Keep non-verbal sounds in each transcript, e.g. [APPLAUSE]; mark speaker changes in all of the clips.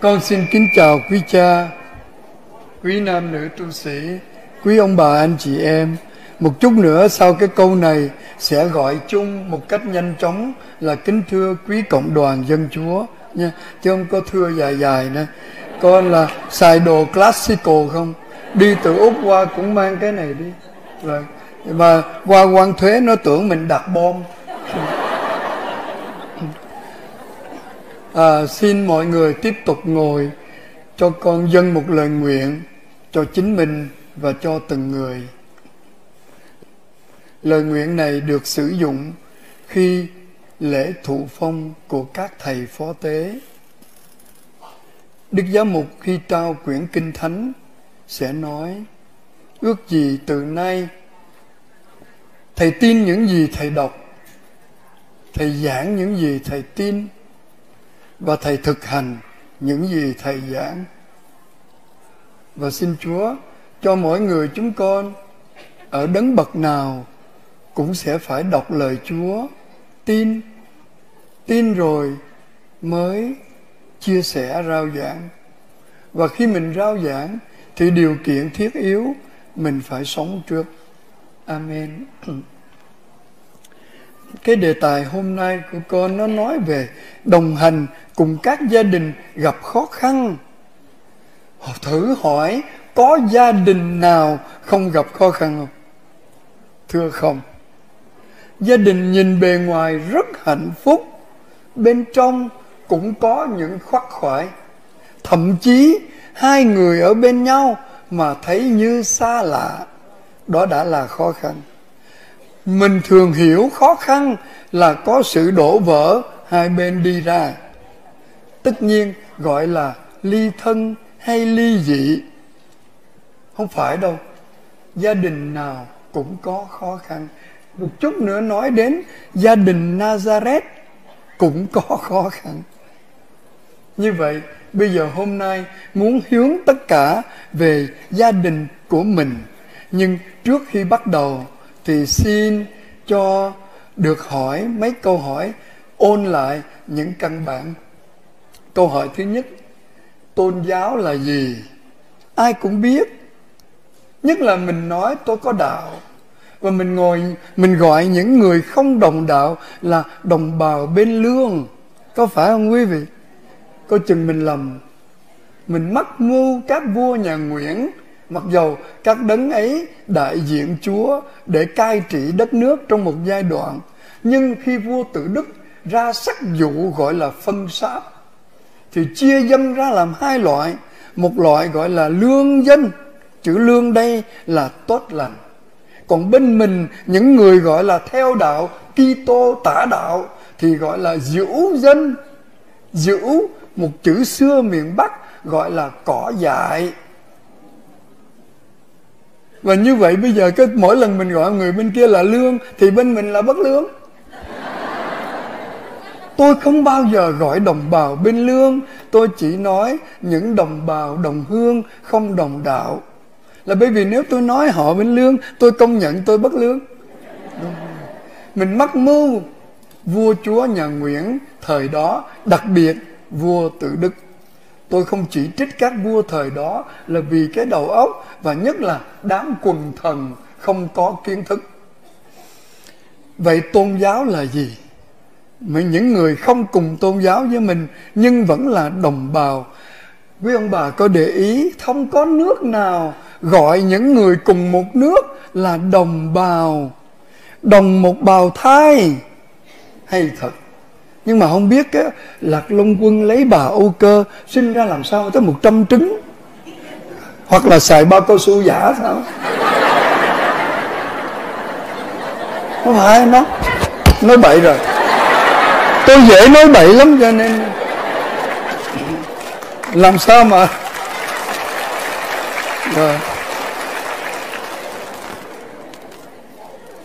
Speaker 1: Con xin kính chào quý cha, quý nam nữ tu sĩ, quý ông bà anh chị em. Một chút nữa sau cái câu này sẽ gọi chung một cách nhanh chóng là kính thưa quý cộng đoàn dân chúa nha, chứ không có thưa dài dài nữa. Con là xài đồ classical không? Đi từ Úc qua cũng mang cái này đi. Rồi. Và qua quan thuế nó tưởng mình đặt bom. À, xin mọi người tiếp tục ngồi cho con dân một lời nguyện cho chính mình và cho từng người. Lời nguyện này được sử dụng khi lễ thụ phong của các thầy phó tế. Đức Giám Mục khi trao quyển Kinh Thánh sẽ nói ước gì từ nay thầy tin những gì thầy đọc thầy giảng những gì thầy tin và thầy thực hành những gì thầy giảng. Và xin chúa cho mỗi người chúng con ở đấng bậc nào cũng sẽ phải đọc lời chúa, tin tin rồi mới chia sẻ rao giảng. Và khi mình rao giảng thì điều kiện thiết yếu mình phải sống trước. Amen. [CLEARS THROAT] cái đề tài hôm nay của con nó nói về đồng hành cùng các gia đình gặp khó khăn. Thử hỏi, có gia đình nào không gặp khó khăn không? Thưa không. Gia đình nhìn bề ngoài rất hạnh phúc, bên trong cũng có những khoắc khoải thậm chí, hai người ở bên nhau mà thấy như xa lạ, đó đã là khó khăn mình thường hiểu khó khăn là có sự đổ vỡ, hai bên đi ra. Tất nhiên, gọi là ly thân hay ly dị, không phải đâu. Gia đình nào cũng có khó khăn. Một chút nữa nói đến gia đình nazareth cũng có [LAUGHS] khó khăn. Như vậy, bây giờ hôm nay muốn hướng tất cả về gia đình của mình. Nhưng trước khi bắt đầu thì xin cho được hỏi mấy câu hỏi, ôn lại những căn bản. Câu hỏi thứ nhất, tôn giáo là gì? Ai cũng biết. Nhất là mình nói tôi có đạo. Và mình ngồi, mình gọi những người không đồng đạo là đồng bào bên lương. Có phải không quý vị? Coi chừng mình lầm. Mình mắc mưu các vua nhà nguyễn mặc dầu các đấng ấy đại diện chúa để cai trị đất nước trong một giai đoạn, nhưng khi vua tự đức ra sắc dụ gọi là phân sáp thì chia dân ra làm hai loại. Một loại gọi là lương dân, chữ lương đây là tốt lành. Còn bên mình, những người gọi là theo đạo, Kitô tả đạo, thì gọi là dữ dân. Dữ một chữ xưa miền Bắc gọi là cỏ dại và như vậy bây giờ cái mỗi lần mình gọi người bên kia là lương, thì bên mình là bất lương. Tôi không bao giờ gọi đồng bào bên lương. Tôi chỉ nói những đồng bào, đồng hương, không đồng đạo. Là bởi vì nếu tôi nói họ bên lương, tôi công nhận tôi bất lương. Mình mắc mưu. Vua chúa nhà nguyễn thời đó, đặc biệt vua tự đức tôi không chỉ trích các vua thời đó là vì cái đầu óc và nhất là đám quần thần không có kiến thức. Vậy tôn giáo là gì? Mà những người không cùng tôn giáo với mình nhưng vẫn là đồng bào. Quý ông bà có để ý, không có nước nào gọi những người cùng một nước là đồng bào. Đồng một bào thai. Hay thật nhưng mà không biết á, lạc long quân lấy bà âu cơ sinh ra làm sao tới 100 trứng? Hoặc là xài bao cao su giả sao? Không phải nó nói bậy rồi. Tôi dễ nói bậy lắm cho nên làm sao mà rồi.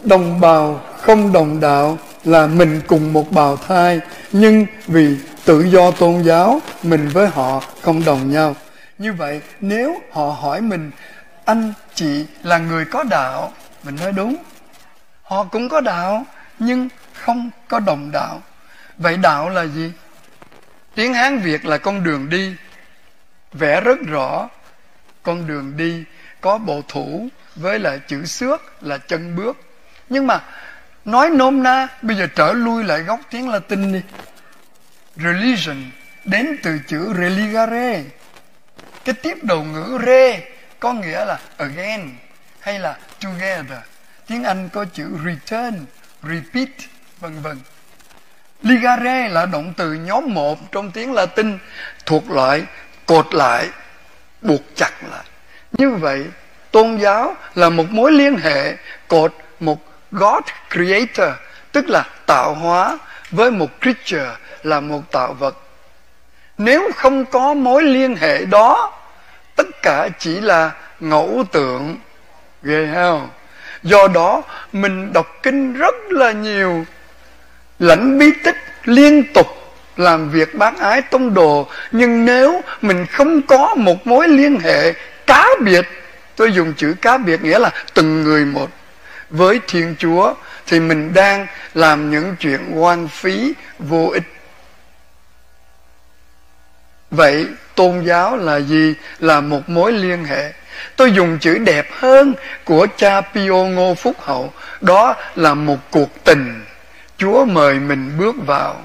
Speaker 1: Đồng bào không đồng đạo là mình cùng một bào thai, nhưng vì tự do tôn giáo, mình với họ không đồng nhau. Như vậy, nếu họ hỏi mình, anh, chị là người có đạo? Mình nói, đúng. Họ cũng có đạo, nhưng không có đồng đạo. Vậy đạo là gì? Tiếng hán việt là con đường đi, vẽ rất rõ. Con đường đi có bộ thủ với lại chữ xước là chân bước. Nhưng mà nói nôm na, bây giờ trở lui lại gốc tiếng latin đi. Religion, đến từ chữ religare. Cái tiếp đầu ngữ re có nghĩa là again hay là together. Tiếng anh có chữ return, repeat, vân vân. Ligare là động từ nhóm một trong tiếng latin, thuộc loại, cột lại, buộc chặt lại. Như vậy, tôn giáo là một mối liên hệ cột một god creator, tức là tạo hóa, với một creature là một tạo vật. Nếu không có mối liên hệ đó, tất cả chỉ là ngẫu tượng. Ghê không? Do đó, mình đọc kinh rất là nhiều. Lãnh bí tích liên tục làm việc bác ái tông đồ, nhưng nếu mình không có một mối liên hệ cá biệt, tôi dùng chữ cá biệt nghĩa là từng người một với thiên chúa thì mình đang làm những chuyện quan phí, vô ích. Vậy tôn giáo là gì? Là một mối liên hệ. Tôi dùng chữ đẹp hơn của cha Pio Ngô Phúc Hậu. Đó là một cuộc tình. Chúa mời mình bước vào.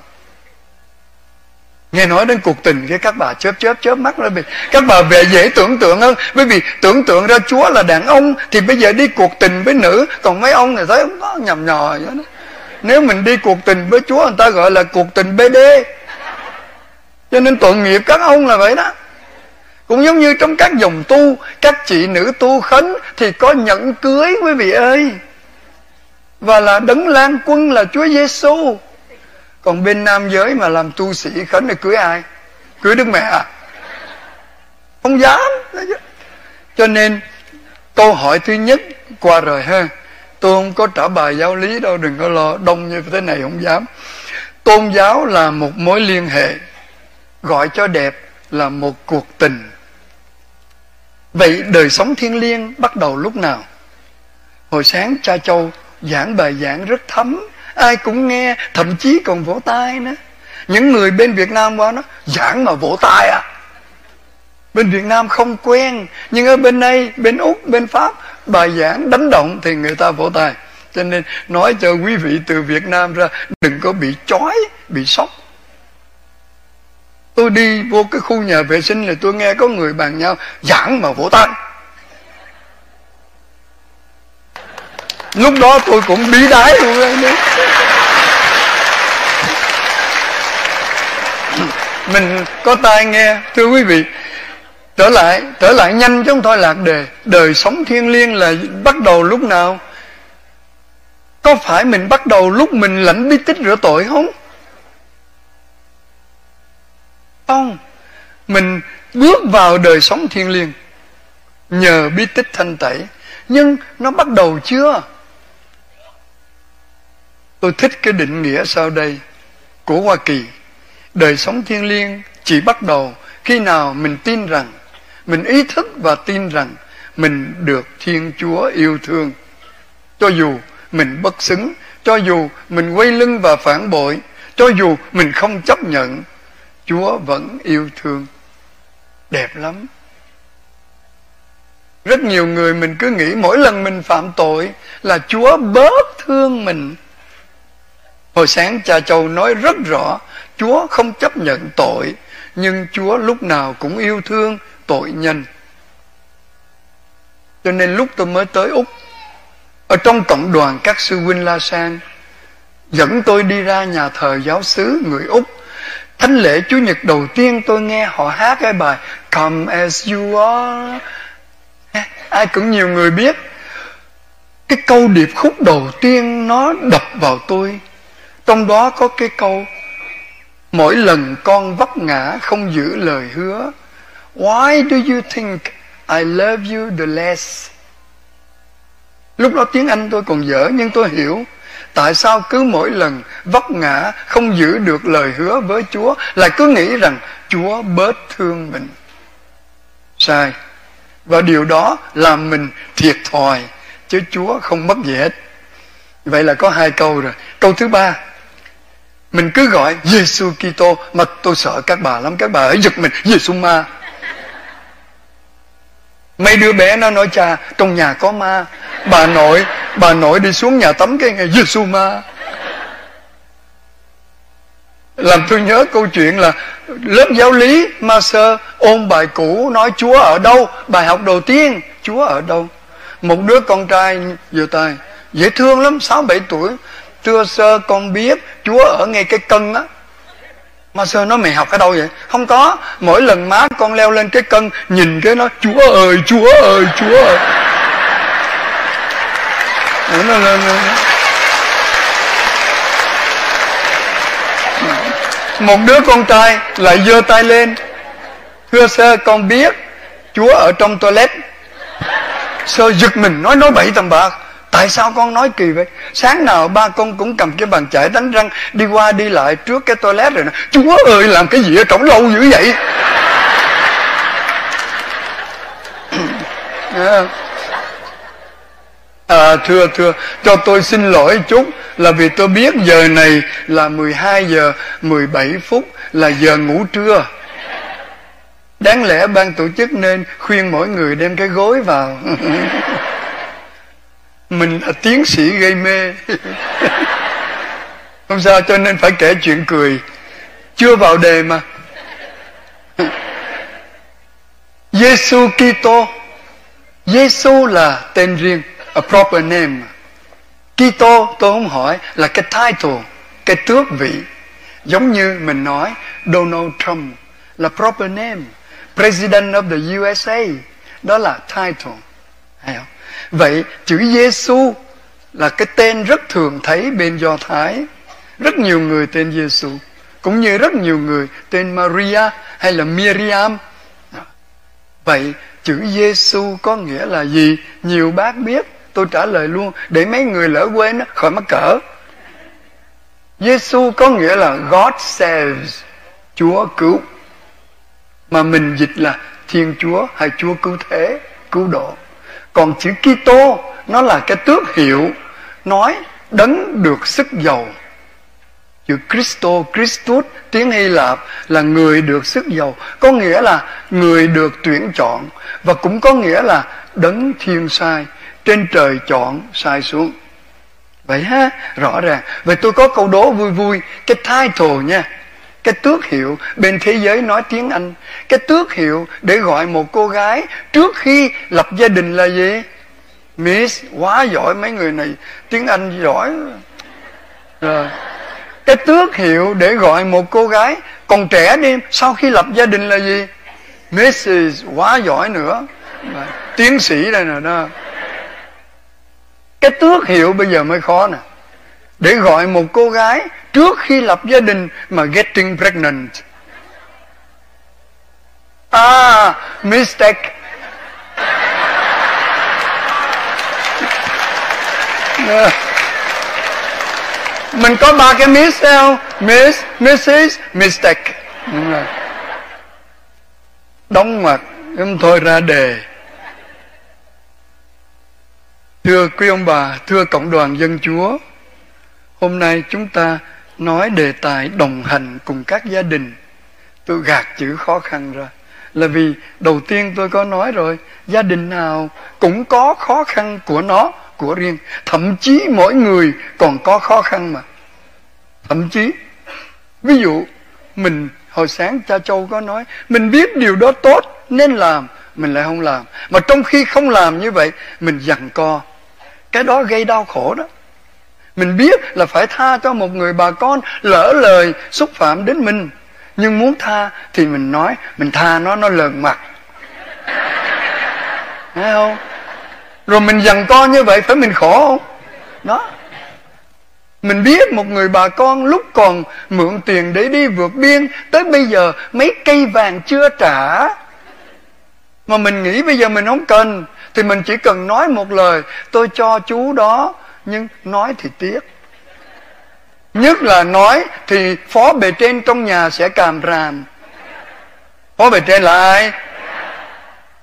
Speaker 1: Nghe nói đến cuộc tình cái các bà chớp chớp chớp mắt ra Các bà về dễ tưởng tượng hơn. Bởi vì tưởng tượng ra Chúa là đàn ông, Thì bây giờ đi cuộc tình với nữ. Còn mấy ông thì thấy không có nhầm nhò vậy đó. Nếu mình đi cuộc tình với Chúa, Người ta gọi là cuộc tình BD Cho nên tội nghiệp các ông là vậy đó. Cũng giống như trong các dòng tu, Các chị nữ tu khấn, Thì có nhẫn cưới, quý vị ơi. Và là đấng lan quân là Chúa Giêsu còn bên nam giới mà làm tu sĩ khấn là cưới ai? Cưới Đức Mẹ à? Không dám. Cho nên câu hỏi thứ nhất qua rồi ha. Tôi không có trả bài giáo lý đâu Đừng có lo đông như thế này không dám. Tôn giáo là một mối liên hệ Gọi cho đẹp là một cuộc tình. Vậy đời sống thiên liêng bắt đầu lúc nào? Hồi sáng cha Châu giảng bài giảng rất thấm, ai cũng nghe, thậm chí còn vỗ tay nữa. Những người bên Việt Nam qua nó giảng mà vỗ tay à. Bên Việt Nam không quen, nhưng ở bên đây, bên Úc, bên Pháp, bài giảng đánh động thì người ta vỗ tay. Cho nên nói cho quý vị từ Việt Nam ra đừng có bị chói, bị sốc tôi đi vô cái khu nhà vệ sinh là tôi nghe có người bàn nhau giảng mà vỗ tay lúc đó tôi cũng bí đái luôn đấy mình có tai nghe, thưa quý vị. Trở lại trở lại nhanh chúng thôi, lạc đề. Đời sống thiêng liêng là bắt đầu lúc nào? Có phải mình bắt đầu lúc mình lãnh bí tích rửa tội không? Không. Mình bước vào đời sống thiên liêng nhờ bí tích thanh tẩy. Nhưng nó bắt đầu chưa? Tôi thích cái định nghĩa sau đây của hoa kỳ đời sống thiên liêng chỉ bắt đầu khi nào mình tin rằng, mình ý thức và tin rằng mình được thiên chúa yêu thương. Cho dù mình bất xứng, cho dù mình quay lưng và phản bội, cho dù mình không chấp nhận, Chúa vẫn yêu thương. Đẹp lắm. Rất nhiều người mình cứ nghĩ mỗi lần mình phạm tội Là Chúa bớt thương mình. Hồi sáng cha Châu nói rất rõ Chúa không chấp nhận tội, Nhưng Chúa lúc nào cũng yêu thương tội nhân. Cho nên lúc tôi mới tới Úc, Ở trong cộng đoàn các sư huynh La Sang Dẫn tôi đi ra nhà thờ giáo xứ người Úc. Thánh lễ Chúa Nhật đầu tiên tôi nghe họ hát cái bài, Come as you are. Ai cũng nhiều người biết. Cái câu điệp khúc đầu tiên nó đập vào tôi. Trong đó có cái câu Mỗi lần con vấp ngã không giữ lời hứa, Why do you think I love you the less? Lúc đó tiếng Anh tôi còn dở, nhưng tôi hiểu Tại sao cứ mỗi lần vấp ngã không giữ được lời hứa với Chúa, lại cứ nghĩ rằng Chúa bớt thương mình? Sai. Và điều đó làm mình thiệt thòi, chứ Chúa không mất gì hết. Vậy là có hai câu rồi. Câu thứ ba mình cứ gọi Giêsu Kitô, mà tôi sợ các bà lắm. Các bà ấy giật mình Giêsu ma. Mấy đứa bé nó nói, cha, trong nhà có ma. Bà nội bà nội đi xuống nhà tắm cái ngày giêsu ma. Làm tôi nhớ câu chuyện là lớp giáo lý, ma sơ, ôn bài cũ, nói chúa ở đâu, bài học đầu tiên, chúa ở đâu. Một đứa con trai, vừa tay dễ thương lắm, sáu bảy tuổi thưa sơ con biết chúa ở ngay cái cân á. Mà sơ nói mày học ở đâu vậy? Không có mỗi lần má con leo lên cái cân nhìn cái nó chúa ơi chúa ơi chúa ơi. Nó, lên một đứa con trai lại giơ tay lên. Thưa sơ con biết chúa ở trong toilet. Sơ giật mình nói nói bậy tầm bạc tại sao con nói kỳ vậy? Sáng nào ba con cũng cầm cái bàn chải đánh răng đi qua đi lại trước cái toilet rồi nè. Chúa ơi làm cái gì ở trống lâu dữ vậy? [CLEARS THROAT] Ờ. À, thưa thưa cho tôi xin lỗi chút là vì tôi biết giờ này là 12 giờ 17 phút là giờ ngủ trưa. Đáng lẽ ban tổ chức nên khuyên mỗi người đem cái gối vào. [LAUGHS] mình là tiến sĩ gây mê. [LAUGHS] Không sao, cho nên phải kể chuyện cười. Chưa vào đề mà. [LAUGHS] Giêsu Kitô. Giêsu là tên riêng, a proper name Kitô, tôi không hỏi, là cái title, cái tước vị. Giống như mình nói, Donald Trump là proper name. President of the USA đó là title. Hay không? Vậy chữ Giêsu là cái tên rất thường thấy bên Do Thái. Rất nhiều người tên Giêsu cũng như rất nhiều người tên Maria hay là Miriam. Vậy chữ Giêsu có nghĩa là gì? Nhiều bác biết, tôi trả lời luôn, để mấy người lỡ quên, khỏi mắc cỡ. Giêsu có nghĩa là God saves, Chúa cứu. Mà mình dịch là Thiên Chúa hay Chúa cứu thế, cứu độ còn chữ Kitô, nó là cái tước hiệu nói đấng được sức dầu chữ Christo, Christus, tiếng Hy Lạp là người được sức dầu có nghĩa là người được tuyển chọn và cũng có nghĩa là đấng thiên sai, trên trời chọn sai xuống. Vậy ha, rõ ràng. Vậy tôi có câu đố vui vui, cái title nha cái tước hiệu bên thế giới nói tiếng anh. Cái tước hiệu để gọi một cô gái trước khi lập gia đình là gì? Miss, quá giỏi mấy người này. Tiếng anh giỏi. Rồi. Cái tước hiệu để gọi một cô gái còn trẻ đi, sau khi lập gia đình là gì? Mrs quá giỏi nữa. Tiến sĩ đây nè, đó. Cái tước hiệu bây giờ mới khó nè để gọi một cô gái trước khi lập gia đình mà getting pregnant. À mistake. [LAUGHS] Mình có ba cái miss sao miss mrs mistake. Đúng rồi. Đóng mặt em thôi ra đề. Thưa quý ông bà, thưa cộng đoàn dân chúa hôm nay chúng ta nói đề tài đồng hành cùng các gia đình. Tôi gạt chữ khó khăn ra. Là vì đầu tiên tôi có nói rồi, gia đình nào cũng có khó khăn của nó, của riêng. Thậm chí mỗi người còn có khó khăn mà. Thậm chí, ví dụ, mình hồi sáng cha châu có nói, mình biết điều đó tốt, nên làm. Mình lại không làm. Mà trong khi không làm như vậy, mình dằn co. Cái đó gây đau khổ đó mình biết là phải tha cho một người bà con lỡ lời xúc phạm đến mình. Nhưng muốn tha thì mình nói, mình tha nó nó lờn mặt. Thấy không? Rồi mình dằn con như vậy phải mình khổ không? Đó. Mình biết một người bà con lúc còn mượn tiền để đi vượt biên, tới bây giờ mấy cây vàng chưa trả. Mà mình nghĩ bây giờ mình không cần, thì mình chỉ cần nói một lời, tôi cho chú đó nhưng nói thì tiếc. Nhất là nói thì phó bề trên trong nhà sẽ càm ràm. Phó bề trên là ai?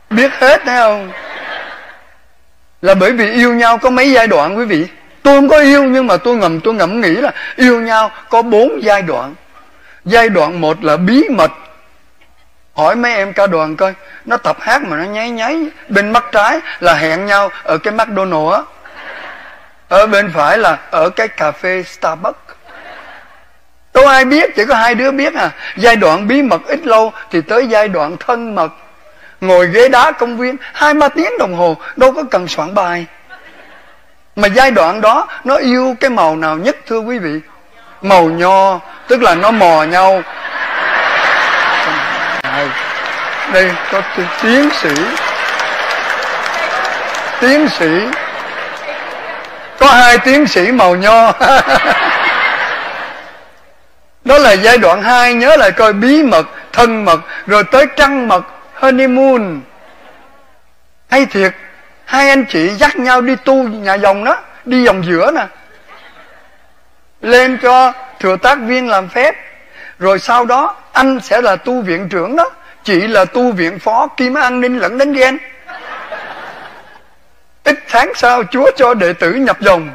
Speaker 1: Biết hết thấy không? Là bởi vì yêu nhau có mấy giai đoạn quý vị. Tôi không có yêu nhưng mà tôi ngầm, tôi ngẫm nghĩ là yêu nhau có bốn giai đoạn. Giai đoạn một là bí mật. Hỏi mấy em ca đoàn coi, nó tập hát mà nó nháy nháy, bên mắt trái là hẹn nhau ở cái mcdonald á ở bên phải là ở cái cà phê Starbucks. Đâu ai biết, chỉ có hai đứa biết à. Giai đoạn bí mật ít lâu thì tới giai đoạn thân mật. Ngồi ghế đá công viên, hai ba tiếng đồng hồ, đâu có cần soạn bài. Mà giai đoạn đó, nó yêu cái màu nào nhất, thưa quý vị? Màu nho, tức là nó mò nhau. Đây có tiến sĩ. Tiến sĩ có hai tiến sĩ màu nho. Đó là giai đoạn hai, nhớ lại coi, bí mật, thân mật, rồi tới trăng mật, honeymoon. Hay thiệt, hai anh chị dắt nhau đi tu nhà dòng đó, đi dòng giữa nè. Lên cho thừa tác viên làm phép, rồi sau đó anh sẽ là tu viện trưởng đó, chị là tu viện phó kim an ninh lẫn đánh ghen ít tháng sau chúa cho đệ tử nhập dòng.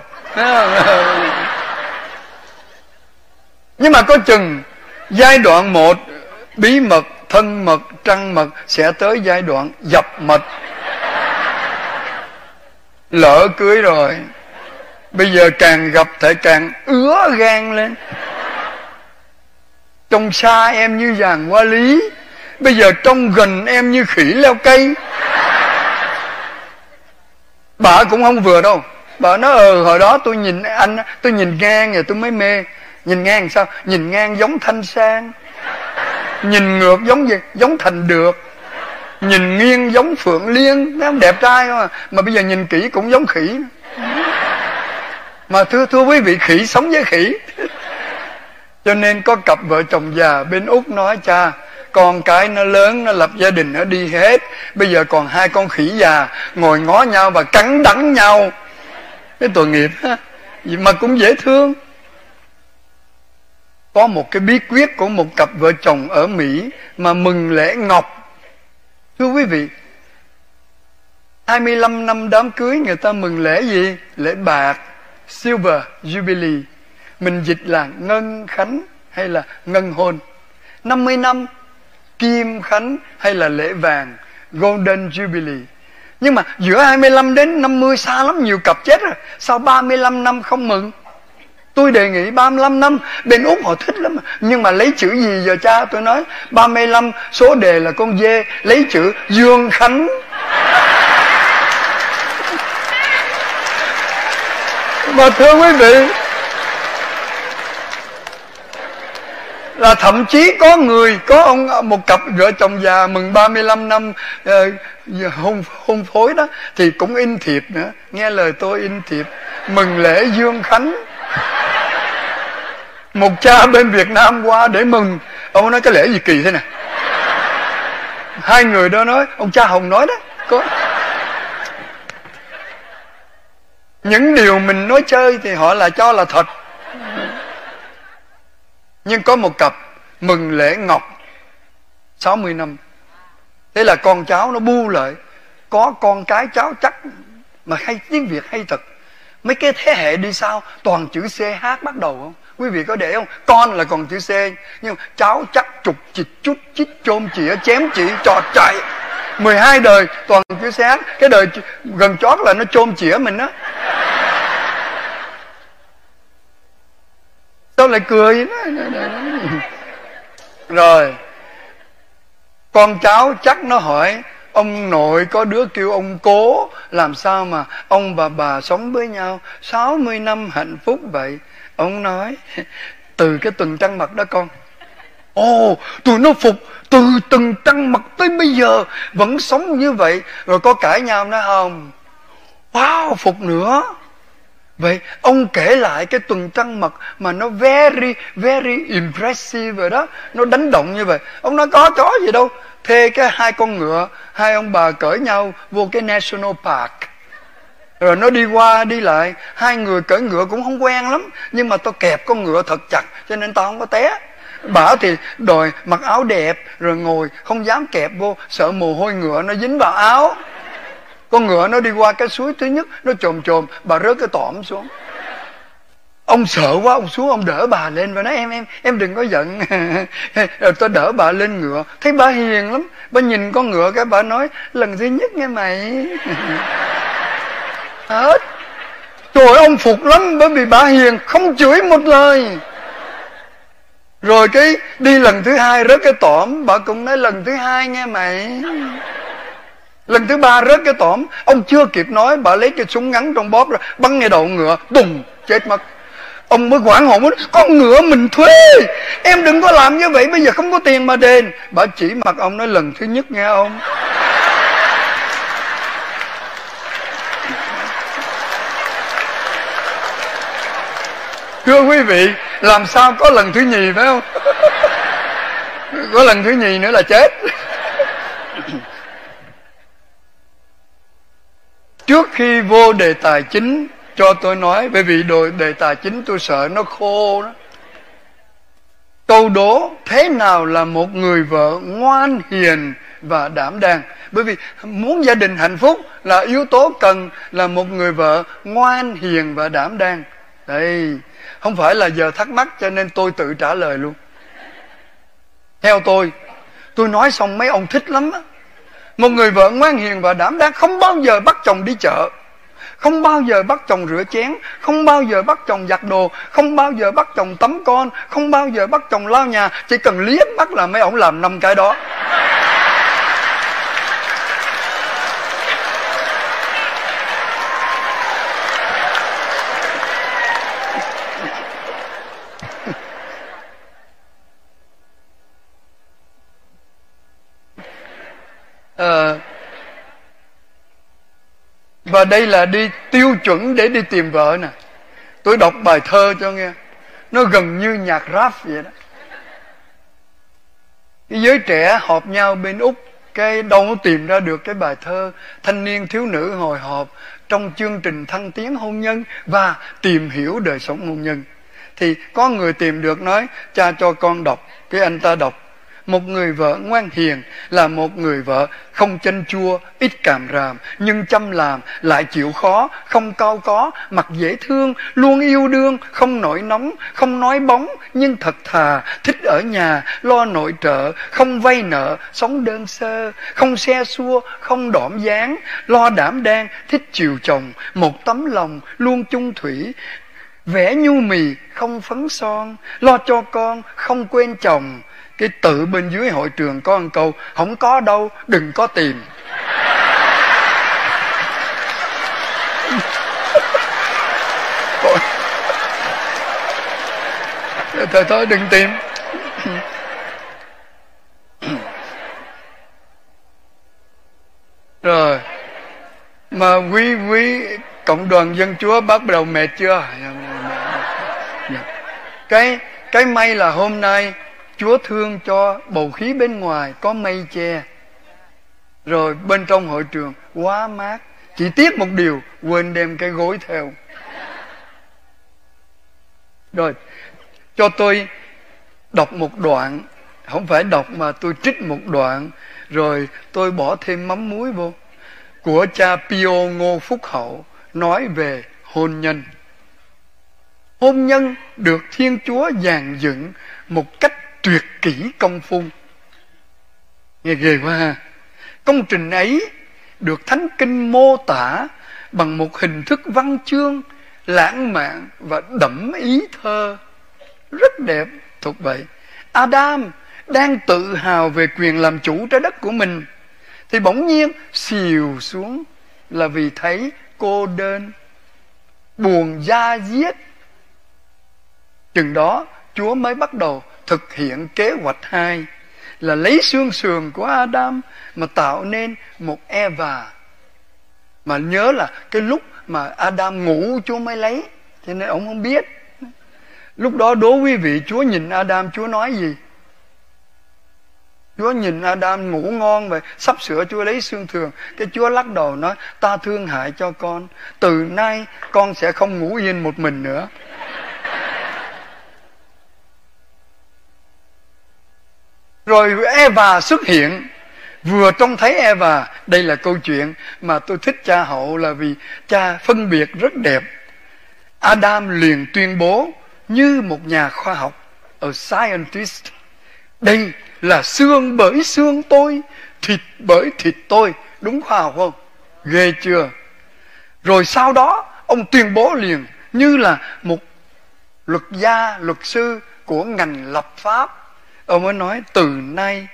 Speaker 1: Nhưng mà có chừng giai đoạn một, bí mật, thân mật, trăng mật sẽ tới giai đoạn dập mật. Lỡ cưới rồi, bây giờ càng gặp thể càng ứa gan lên. Trong xa em như vàng hoa lý, bây giờ trong gần em như khỉ leo cây bà cũng không vừa đâu. Bà nói ờ hồi đó tôi nhìn anh, tôi nhìn ngang rồi tôi mới mê. Nhìn ngang sao? Nhìn ngang giống thanh sang. Nhìn ngược giống gì? Giống thành được. Nhìn nghiêng giống phượng liên. Nó đẹp trai không à? Mà bây giờ nhìn kỹ cũng giống khỉ. Mà thưa thưa quý vị, khỉ sống với khỉ. Cho nên có cặp vợ chồng già bên úc nói, cha con cái nó lớn nó lập gia đình nó đi hết bây giờ còn hai con khỉ già ngồi ngó nhau và cắn đắng nhau cái tội nghiệp ha mà cũng dễ thương có một cái bí quyết của một cặp vợ chồng ở Mỹ mà mừng lễ ngọc. Thưa quý vị, 25 năm đám cưới người ta mừng lễ gì? Lễ bạc, silver jubilee. Mình dịch là ngân khánh hay là ngân hôn. 50 năm kim khánh hay là lễ vàng, golden jubilee. Nhưng mà giữa 25 đến 50 xa lắm, nhiều cặp chết rồi. Sao 35 năm không mừng? Tôi đề nghị 35 năm, Bên Úc họ thích lắm Nhưng mà lấy chữ gì giờ cha tôi nói 35 số đề là con dê, Lấy chữ Dương Khánh Mà thưa quý vị là thậm chí có người có ông một cặp vợ chồng già mừng 35 năm uh, hôn hôn phối đó thì cũng in thiệp nữa. Nghe lời tôi in thiệp. Mừng lễ dương khánh. Một cha bên Việt Nam qua để mừng. Ông nói cái lễ gì kỳ thế này hai người đó nói ông cha Hồng nói đó. Có. Những điều mình nói chơi thì họ là cho là thật nhưng có một cặp mừng lễ ngọc 60 năm. Thế là con cháu nó bu lại. Có con cái cháu chắc mà hay, tiếng Việt hay thật. Mấy cái thế hệ đi sau, toàn chữ CH bắt đầu không? Quý vị có để không? Con là còn chữ c, nhưng cháu chắc chục chịch chút chích chôm chĩa chém chỉ trọt chạy. 12 đời, toàn chữ ch cái đời gần chót là nó chôm chĩa mình á. Tôi lại cười. Rồi. Con cháu chắc nó hỏi, ông nội có đứa kêu ông cố, làm sao mà ông và bà sống với nhau 60 năm hạnh phúc vậy? Ông nói, từ cái tuần trăng mật đó con. Ồ, tụi nó phục từ tuần trăng mật tới bây giờ vẫn sống như vậy, rồi có cãi nhau nữa không? Wow, phục nữa. Vậy ông kể lại cái tuần trăng mật mà nó very, very impressive rồi đó. Nó đánh động như vậy. Ông nói có chó gì đâu. Thuê cái hai con ngựa, hai ông bà cởi nhau vô cái National Park rồi nó đi qua đi lại hai người cưỡi ngựa cũng không quen lắm nhưng mà tao kẹp con ngựa thật chặt cho nên tao không có té bảo thì đòi mặc áo đẹp rồi ngồi không dám kẹp vô sợ mồ hôi ngựa nó dính vào áo con ngựa nó đi qua cái suối thứ nhất, nó chồm chồm, bà rớt cái tỏm xuống. Ông sợ quá, ông xuống, ông đỡ bà lên và nói, em em em đừng có giận. [LAUGHS] Rồi tôi đỡ bà lên ngựa. Thấy bà hiền lắm. Bà nhìn con ngựa cái bà nói, lần thứ nhất nghe mày. [LAUGHS] Hết. Rồi ông phục lắm, bởi vì bà hiền, không chửi một lời. Rồi cái đi lần thứ hai rớt cái tỏm, bà cũng nói, lần thứ hai nghe mày lần thứ ba rớt cái tỏm ông chưa kịp nói, bà lấy cái súng ngắn trong bóp ra, bắn ngay đầu ngựa, đùng, chết mất. Ông mới quảng hồn con ngựa mình thuê, em đừng có làm như vậy, bây giờ không có tiền mà đền. Bà chỉ mặt ông nói, lần thứ nhất nghe ông. [LAUGHS] Thưa quý vị, làm sao có lần thứ nhì phải không? [LAUGHS] Có lần thứ nhì nữa là chết. [LAUGHS] trước khi vô đề tài chính, cho tôi nói, bởi vì đồ đề tài chính tôi sợ nó khô đó. Câu đố, thế nào là một người vợ ngoan hiền và đảm đang? Bởi vì muốn gia đình hạnh phúc là yếu tố cần là một người vợ ngoan hiền và đảm đang. Đây, không phải là giờ thắc mắc cho nên tôi tự trả lời luôn. Theo tôi tôi nói xong mấy ông thích lắm á một người vợ ngoan hiền và đảm đang không bao giờ bắt chồng đi chợ, không bao giờ bắt chồng rửa chén, không bao giờ bắt chồng giặt đồ, không bao giờ bắt chồng tắm con, không bao giờ bắt chồng lau nhà, chỉ cần liếc mắt là mấy ổng làm năm cái đó ờ, và đây là đi tiêu chuẩn để đi tìm vợ nè. Tôi đọc bài thơ cho nghe. Nó gần như nhạc rap vậy đó. Cái giới trẻ họp nhau bên úc, cái đâu có tìm ra được cái bài thơ thanh niên thiếu nữ hồi họp trong chương trình thăng tiến hôn nhân và tìm hiểu đời sống hôn nhân. Thì có người tìm được nói, cha cho con đọc. Cái anh ta đọc một người vợ ngoan hiền là một người vợ không chanh chua, ít càm ràm, nhưng chăm làm, lại chịu khó, không cao có, mặt dễ thương, luôn yêu đương, không nổi nóng, không nói bóng, nhưng thật thà, thích ở nhà, lo nội trợ, không vay nợ, sống đơn sơ, không xe xua, không đỏm dáng, lo đảm đang, thích chiều chồng, một tấm lòng, luôn chung thủy, vẽ nhu mì không phấn son lo cho con không quên chồng cái tự bên dưới hội trường có một câu, không có đâu, đừng có tìm. Thôi. Thôi đừng tìm. Rồi. Mà quý quý cộng đoàn dân chúa bắt đầu mệt chưa? Dạ, dạ. Cái cái may là hôm nay Chúa thương cho bầu khí bên ngoài có mây che. Rồi bên trong hội trường, quá mát. Chỉ tiếc một điều, quên đem cái gối theo. Rồi, cho tôi đọc một đoạn. Không phải đọc mà tôi trích một đoạn. Rồi tôi bỏ thêm mắm muối vô. Của cha Pio Ngô Phúc Hậu Nói về hôn nhân. Hôn nhân được Thiên Chúa dàn dựng một cách tuyệt kỹ công phu. Nghe ghê quá ha. Công trình ấy được thánh kinh mô tả bằng một hình thức văn chương, lãng mạn và đậm ý thơ. Rất đẹp, thuộc vậy adam đang tự hào về quyền làm chủ trái đất của mình. Thì bỗng nhiên xìu xuống là vì thấy cô đơn, buồn da diết. Chừng đó, chúa mới bắt đầu thực hiện kế hoạch hai là lấy xương sườn của Adam mà tạo nên một Eva. Mà nhớ là cái lúc mà Adam ngủ Chúa mới lấy, cho nên ông không biết. Lúc đó đố quý vị Chúa nhìn Adam Chúa nói gì? Chúa nhìn Adam ngủ ngon vậy Sắp sửa Chúa lấy xương thường Cái Chúa lắc đầu nói Ta thương hại cho con Từ nay con sẽ không ngủ yên một mình nữa Rồi Eva xuất hiện Vừa trông thấy Eva Đây là câu chuyện mà tôi thích cha hậu Là vì cha phân biệt rất đẹp Adam liền tuyên bố như một nhà khoa học, a scientist, đây là xương bởi xương tôi, thịt bởi thịt tôi. Đúng khoa học không? Ghê chưa? Rồi sau đó, ông tuyên bố liền như là một luật gia, luật sư của ngành lập pháp. Ông mới nói từ nay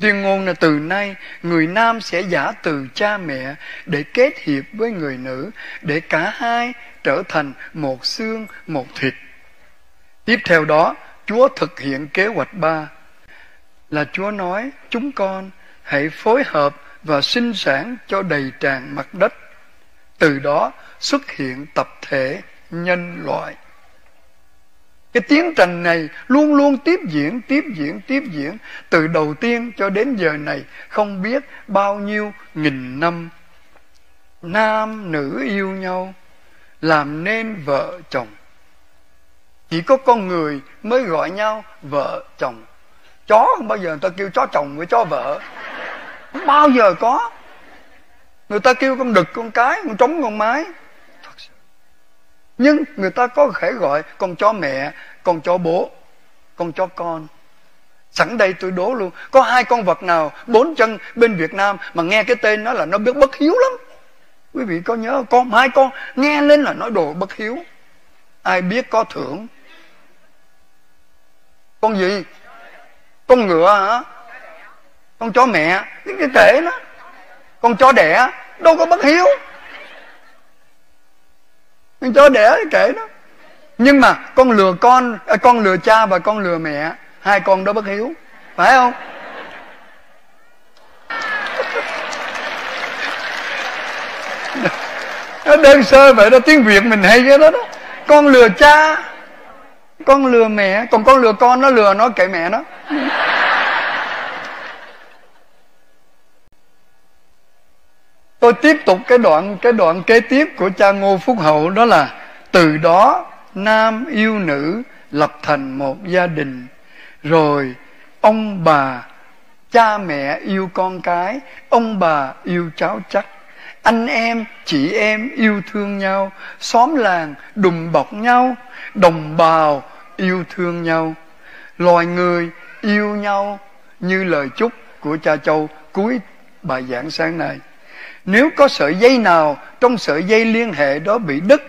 Speaker 1: Tuyên ngôn là từ nay người nam sẽ giả từ cha mẹ để kết hiệp với người nữ để cả hai trở thành một xương một thịt. Tiếp theo đó, Chúa thực hiện kế hoạch ba là Chúa nói chúng con hãy phối hợp và sinh sản cho đầy tràn mặt đất. Từ đó xuất hiện tập thể nhân loại. Cái tiến trình này luôn luôn tiếp diễn, tiếp diễn, tiếp diễn từ đầu tiên cho đến giờ này không biết bao nhiêu nghìn năm. Nam nữ yêu nhau làm nên vợ chồng. Chỉ có con người mới gọi nhau vợ chồng. Chó không bao giờ người ta kêu chó chồng với chó vợ. Không bao giờ có. Người ta kêu con đực con cái, con trống con mái nhưng người ta có thể gọi con chó mẹ, con chó bố, con chó con. Sẵn đây tôi đố luôn, có hai con vật nào bốn chân bên việt nam mà nghe cái tên nó là nó biết bất hiếu lắm. Quý vị có nhớ con hai con nghe lên là nói đồ bất hiếu. Ai biết có thưởng? Con gì? Con ngựa hả? Con chó mẹ, cái kể nó con chó đẻ, đâu có bất hiếu con chó đẻ kể đó nhưng mà con lừa con à, con lừa cha và con lừa mẹ, hai con đó bất hiếu. Phải không? [LAUGHS] Nó đơn sơ vậy đó, tiếng việt mình hay cái đó đó. Con lừa cha, con lừa mẹ, còn con lừa con, nó lừa nó kệ mẹ nó. Tôi tiếp tục cái đoạn cái đoạn kế tiếp của cha ngô phúc hậu, đó là từ đó nam yêu nữ lập thành một gia đình. Rồi ông bà, cha mẹ yêu con cái, ông bà yêu cháu chắc. Anh em, chị em yêu thương nhau, xóm làng đùm bọc nhau, đồng bào yêu thương nhau. Loài người yêu nhau như lời chúc của cha châu cuối bài giảng sáng nay nếu có sợi dây nào trong sợi dây liên hệ đó bị đứt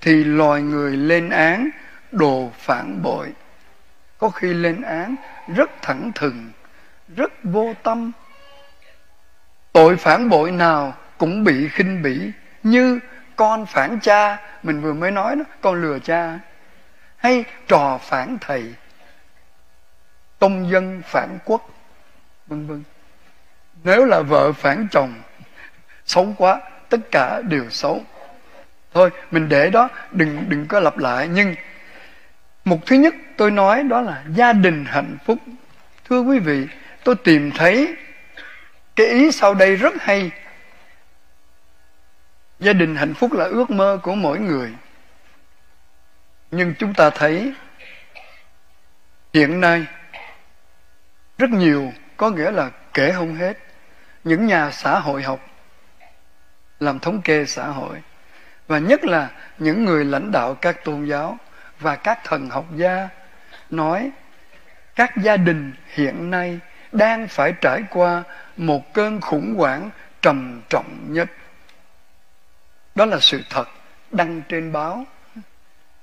Speaker 1: thì loài người lên án đồ phản bội. Có khi lên án rất thẳng thừng, rất vô tâm. Tội phản bội nào cũng bị khinh bỉ như con phản cha, mình vừa mới nói đó, con lừa cha. Hay trò phản thầy, công dân phản quốc, vân vân. Nếu là vợ phản chồng xấu quá, tất cả đều xấu. Thôi, mình để đó, đừng đừng có lặp lại. Nhưng mục thứ nhất tôi nói đó là gia đình hạnh phúc. Thưa quý vị, tôi tìm thấy cái ý sau đây rất hay. Gia đình hạnh phúc là ước mơ của mỗi người. Nhưng chúng ta thấy hiện nay rất nhiều, có nghĩa là kể không hết. Những nhà xã hội học làm thống kê xã hội, và nhất là những người lãnh đạo các tôn giáo và các thần học gia nói, các gia đình hiện nay đang phải trải qua một cơn khủng hoảng trầm trọng nhất. Đó là sự thật đăng trên báo.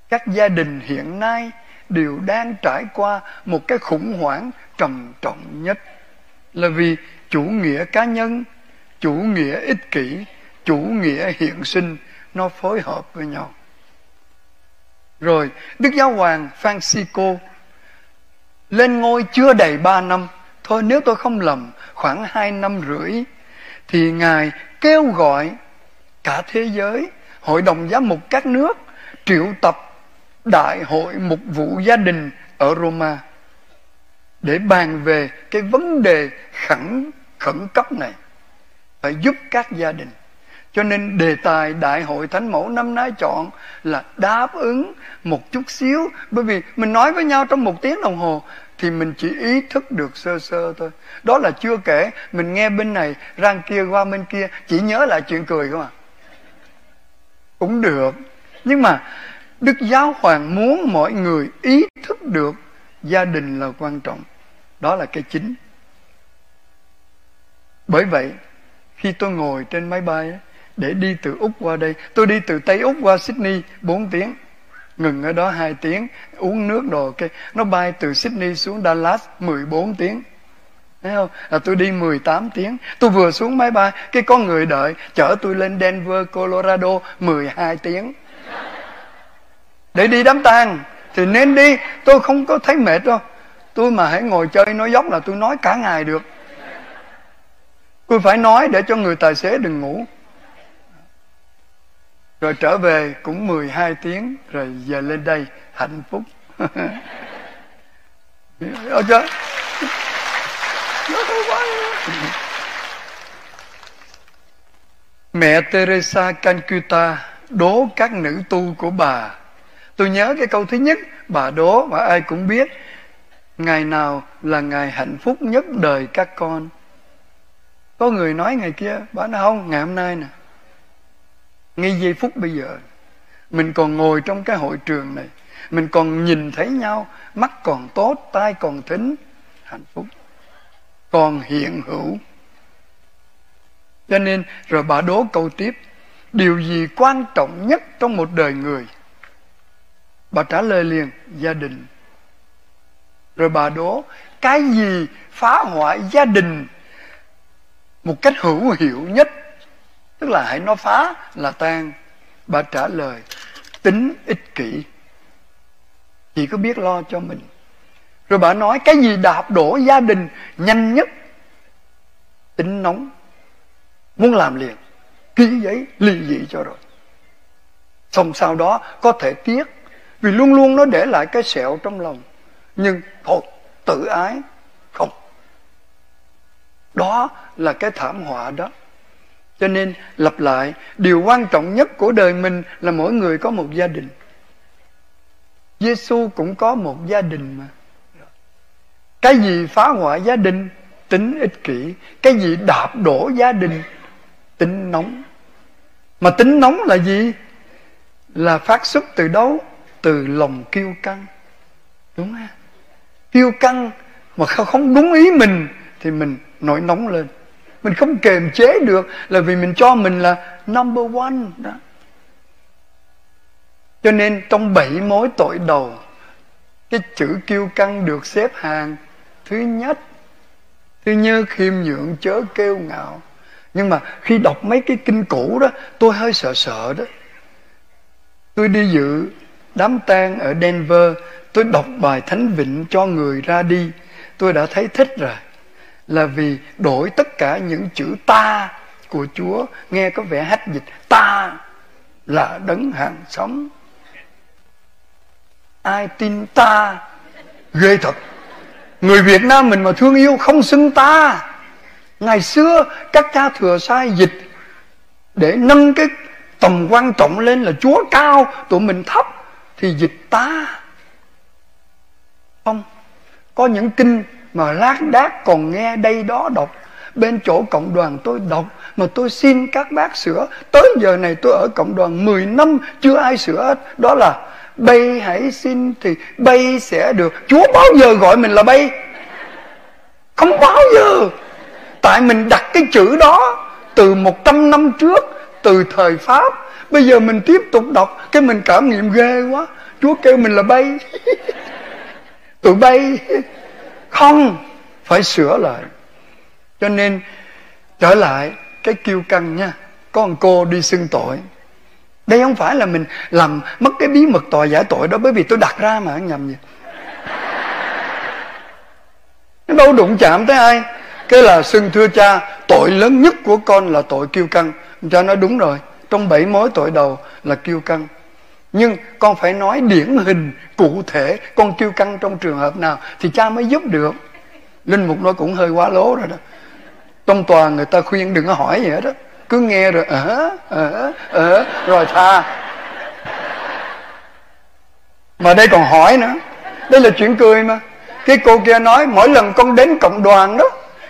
Speaker 1: Các gia đình hiện nay đều đang trải qua một cái khủng hoảng trầm trọng nhất là vì chủ nghĩa cá nhân, chủ nghĩa ích kỷ chủ nghĩa hiện sinh, nó phối hợp với nhau. Rồi, đức giáo hoàng francisco lên ngôi chưa đầy ba năm. Thôi, nếu tôi không lầm, khoảng hai năm rưỡi, thì ngài kêu gọi cả thế giới, hội đồng giám mục các nước, triệu tập đại hội mục vụ gia đình ở Roma để bàn về cái vấn đề khẩn khẩn cấp này, phải giúp các gia đình cho nên đề tài Đại hội Thánh Mẫu năm nay chọn là đáp ứng một chút xíu. Bởi vì mình nói với nhau trong một tiếng đồng hồ thì mình chỉ ý thức được sơ sơ thôi. Đó là chưa kể, mình nghe bên này rang kia qua bên kia, chỉ nhớ lại chuyện cười không à. Cũng được. nhưng mà đức giáo hoàng muốn mọi người ý thức được gia đình là quan trọng đó là cái chính bởi vậy, khi tôi ngồi trên máy bay để đi từ úc qua đây tôi đi từ tây úc qua sydney 4 tiếng ngừng ở đó 2 tiếng uống nước đồ cái nó bay từ sydney xuống dallas 14 tiếng Thấy không? Là tôi đi 18 tiếng. Tôi vừa xuống máy bay, cái con người đợi chở tôi lên Denver, Colorado 12 tiếng. Để đi đám tang thì nên đi, tôi không có thấy mệt đâu. Tôi mà hãy ngồi chơi nói dốc là tôi nói cả ngày được. Tôi phải nói để cho người tài xế đừng ngủ. Rồi trở về cũng 12 tiếng rồi về lên đây hạnh phúc. [LAUGHS] Ở chưa? Mẹ Teresa Calcutta đố các nữ tu của bà. Tôi nhớ cái câu thứ nhất, bà đố và ai cũng biết ngày nào là ngày hạnh phúc nhất đời các con. Có người nói ngày kia, bà nói không, ngày hôm nay nè. Ngay giây phút bây giờ, mình còn ngồi trong cái hội trường này, mình còn nhìn thấy nhau, mắt còn tốt, tai còn thính, hạnh phúc còn hiện hữu. Cho nên rồi bà đố câu tiếp điều gì quan trọng nhất trong một đời người? Bà trả lời liền gia đình. Rồi bà đố cái gì phá hoại gia đình? Một cách hữu hiệu nhất tức là hãy nó phá là tan. Bà trả lời, tính ích kỷ. Chỉ có biết lo cho mình. Rồi bà nói, cái gì đạp đổ gia đình nhanh nhất? Tính nóng. Muốn làm liền. Ký giấy, ly dị cho rồi. Xong sau đó, có thể tiếc. Vì luôn luôn nó để lại cái sẹo trong lòng. Nhưng thôi, tự ái. Không. Đó là cái thảm họa đó cho nên, lặp lại, điều quan trọng nhất của đời mình là mỗi người có một gia đình. Giêsu cũng có một gia đình mà. Cái gì phá hoại gia đình, tính ích kỷ. Cái gì đạp đổ gia đình, tính nóng. Mà tính nóng là gì? Là phát xuất từ đâu? Từ lòng kiêu căng. Đúng không? Kiêu căng mà không đúng ý mình thì mình nổi nóng lên mình không kềm chế được là vì mình cho mình là number one đó. Cho nên trong bảy mối tội đầu, cái chữ kiêu căng được xếp hàng thứ nhất. Thứ như khiêm nhượng, chớ kêu ngạo. Nhưng mà khi đọc mấy cái kinh cũ đó, tôi hơi sợ sợ đó. Tôi đi dự đám tang ở Denver, tôi đọc bài thánh vịnh cho người ra đi. Tôi đã thấy thích rồi là vì đổi tất cả những chữ ta của Chúa. Nghe có vẻ hách dịch, ta là đấng hàng sống. Ai tin ta? Ghê thật. Người Việt Nam mình mà thương yêu không xưng ta. Ngày xưa, các cha thừa sai dịch Để nâng cái tầm quan trọng lên là Chúa cao, Tụi mình thấp, Thì dịch ta. Không. Có những kinh mà lác đác còn nghe đây đó đọc. Bên chỗ cộng đoàn tôi đọc, Mà tôi xin các bác sửa. Tới giờ này tôi ở cộng đoàn 10 năm, Chưa ai sửa hết. Đó là, bay hãy xin thì bay sẽ được. Chúa bao giờ gọi mình là bay? Không bao giờ. Tại mình đặt cái chữ đó từ một trăm năm trước, từ thời pháp. Bây giờ mình tiếp tục đọc, cái mình cảm nghiệm ghê quá. Chúa kêu mình là bay. [LAUGHS] Tụi bay không phải sửa lại. Cho nên, trở lại cái kiêu căng nha. Con cô đi xưng tội. Đây không phải là mình làm mất cái bí mật tòa giải tội đó bởi vì tôi đặt ra mà nhầm gì? Nó đâu đụng chạm tới ai. Cái là xưng thưa cha, tội lớn nhất của con là tội kiêu căng. Cha nói đúng rồi, trong bảy mối tội đầu là kiêu căng nhưng con phải nói điển hình, cụ thể, con kêu căng trong trường hợp nào thì cha mới giúp được. Linh mục nói cũng hơi quá lố rồi đó. Trong tòa người ta khuyên đừng có hỏi gì hết đó cứ nghe rồi ở ở ở rồi tha. Mà đây còn hỏi nữa. Đây là chuyện cười mà. Cái cô kia nói, mỗi lần con đến cộng đoàn đó,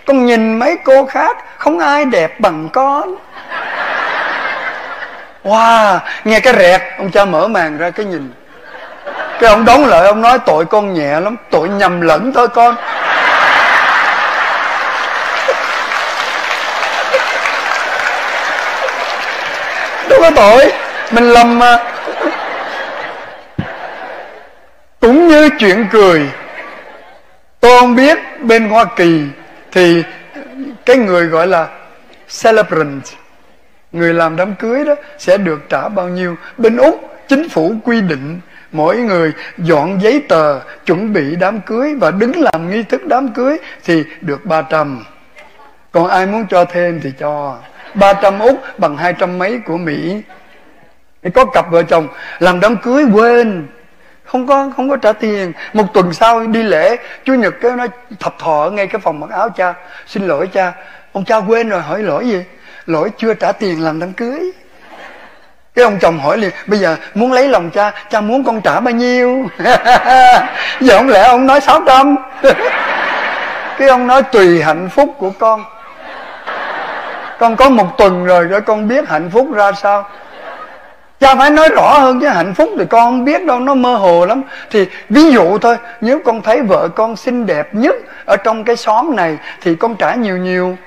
Speaker 1: con nhìn mấy cô khác, không ai đẹp bằng con wow, nghe cái rẹt, ông cha mở màn ra cái nhìn. Cái ông đóng lại, ông nói, tội con nhẹ lắm, tội nhầm lẫn thôi con. [LAUGHS] Đâu có tội, mình lầm mà. Cũng như chuyện cười, tôi không biết bên hoa kỳ thì cái người gọi là celebrant người làm đám cưới đó sẽ được trả bao nhiêu? Bên úc, chính phủ quy định mỗi người dọn giấy tờ, chuẩn bị đám cưới và đứng làm nghi thức đám cưới thì được 300 còn ai muốn cho thêm thì cho. 300 úc bằng 200 mấy của Mỹ. Có cặp vợ chồng làm đám cưới quên. Không có không có trả tiền. Một tuần sau đi lễ, chủ nhật cái nó thập thọ ngay cái phòng mặc áo cha. Xin lỗi cha, ông cha quên rồi, hỏi lỗi gì? Lỗi chưa trả tiền làm đám cưới. Cái ông chồng hỏi liền, bây giờ muốn lấy lòng cha cha muốn con trả bao nhiêu? [LAUGHS] Giờ không lẽ ông nói 600 [LAUGHS] cái ông nói, tùy hạnh phúc của con. Con có một tuần rồi để con biết hạnh phúc ra sao. Cha phải nói rõ hơn chứ, hạnh phúc thì con không biết đâu, nó mơ hồ lắm. Thì ví dụ thôi, nếu con thấy vợ con xinh đẹp nhất ở trong cái xóm này, thì con trả nhiều nhiều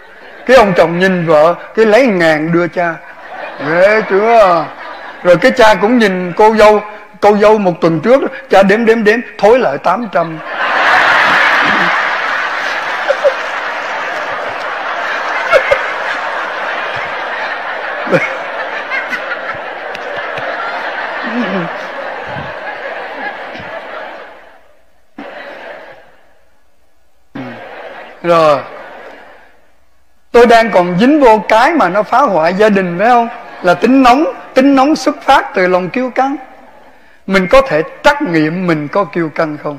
Speaker 1: cái ông chồng nhìn vợ, cái lấy ngàn đưa cha. Ghê chưa? Rồi cái cha cũng nhìn cô dâu cô dâu một tuần trước, cha đếm đếm đếm, thối lại 800 [LAUGHS] rồi tôi đang còn dính vô cái mà nó phá hoại gia đình, phải không? Là tính nóng tính nóng xuất phát từ lòng kiêu căng. Mình có thể trắc nghiệm mình có kiêu căng không?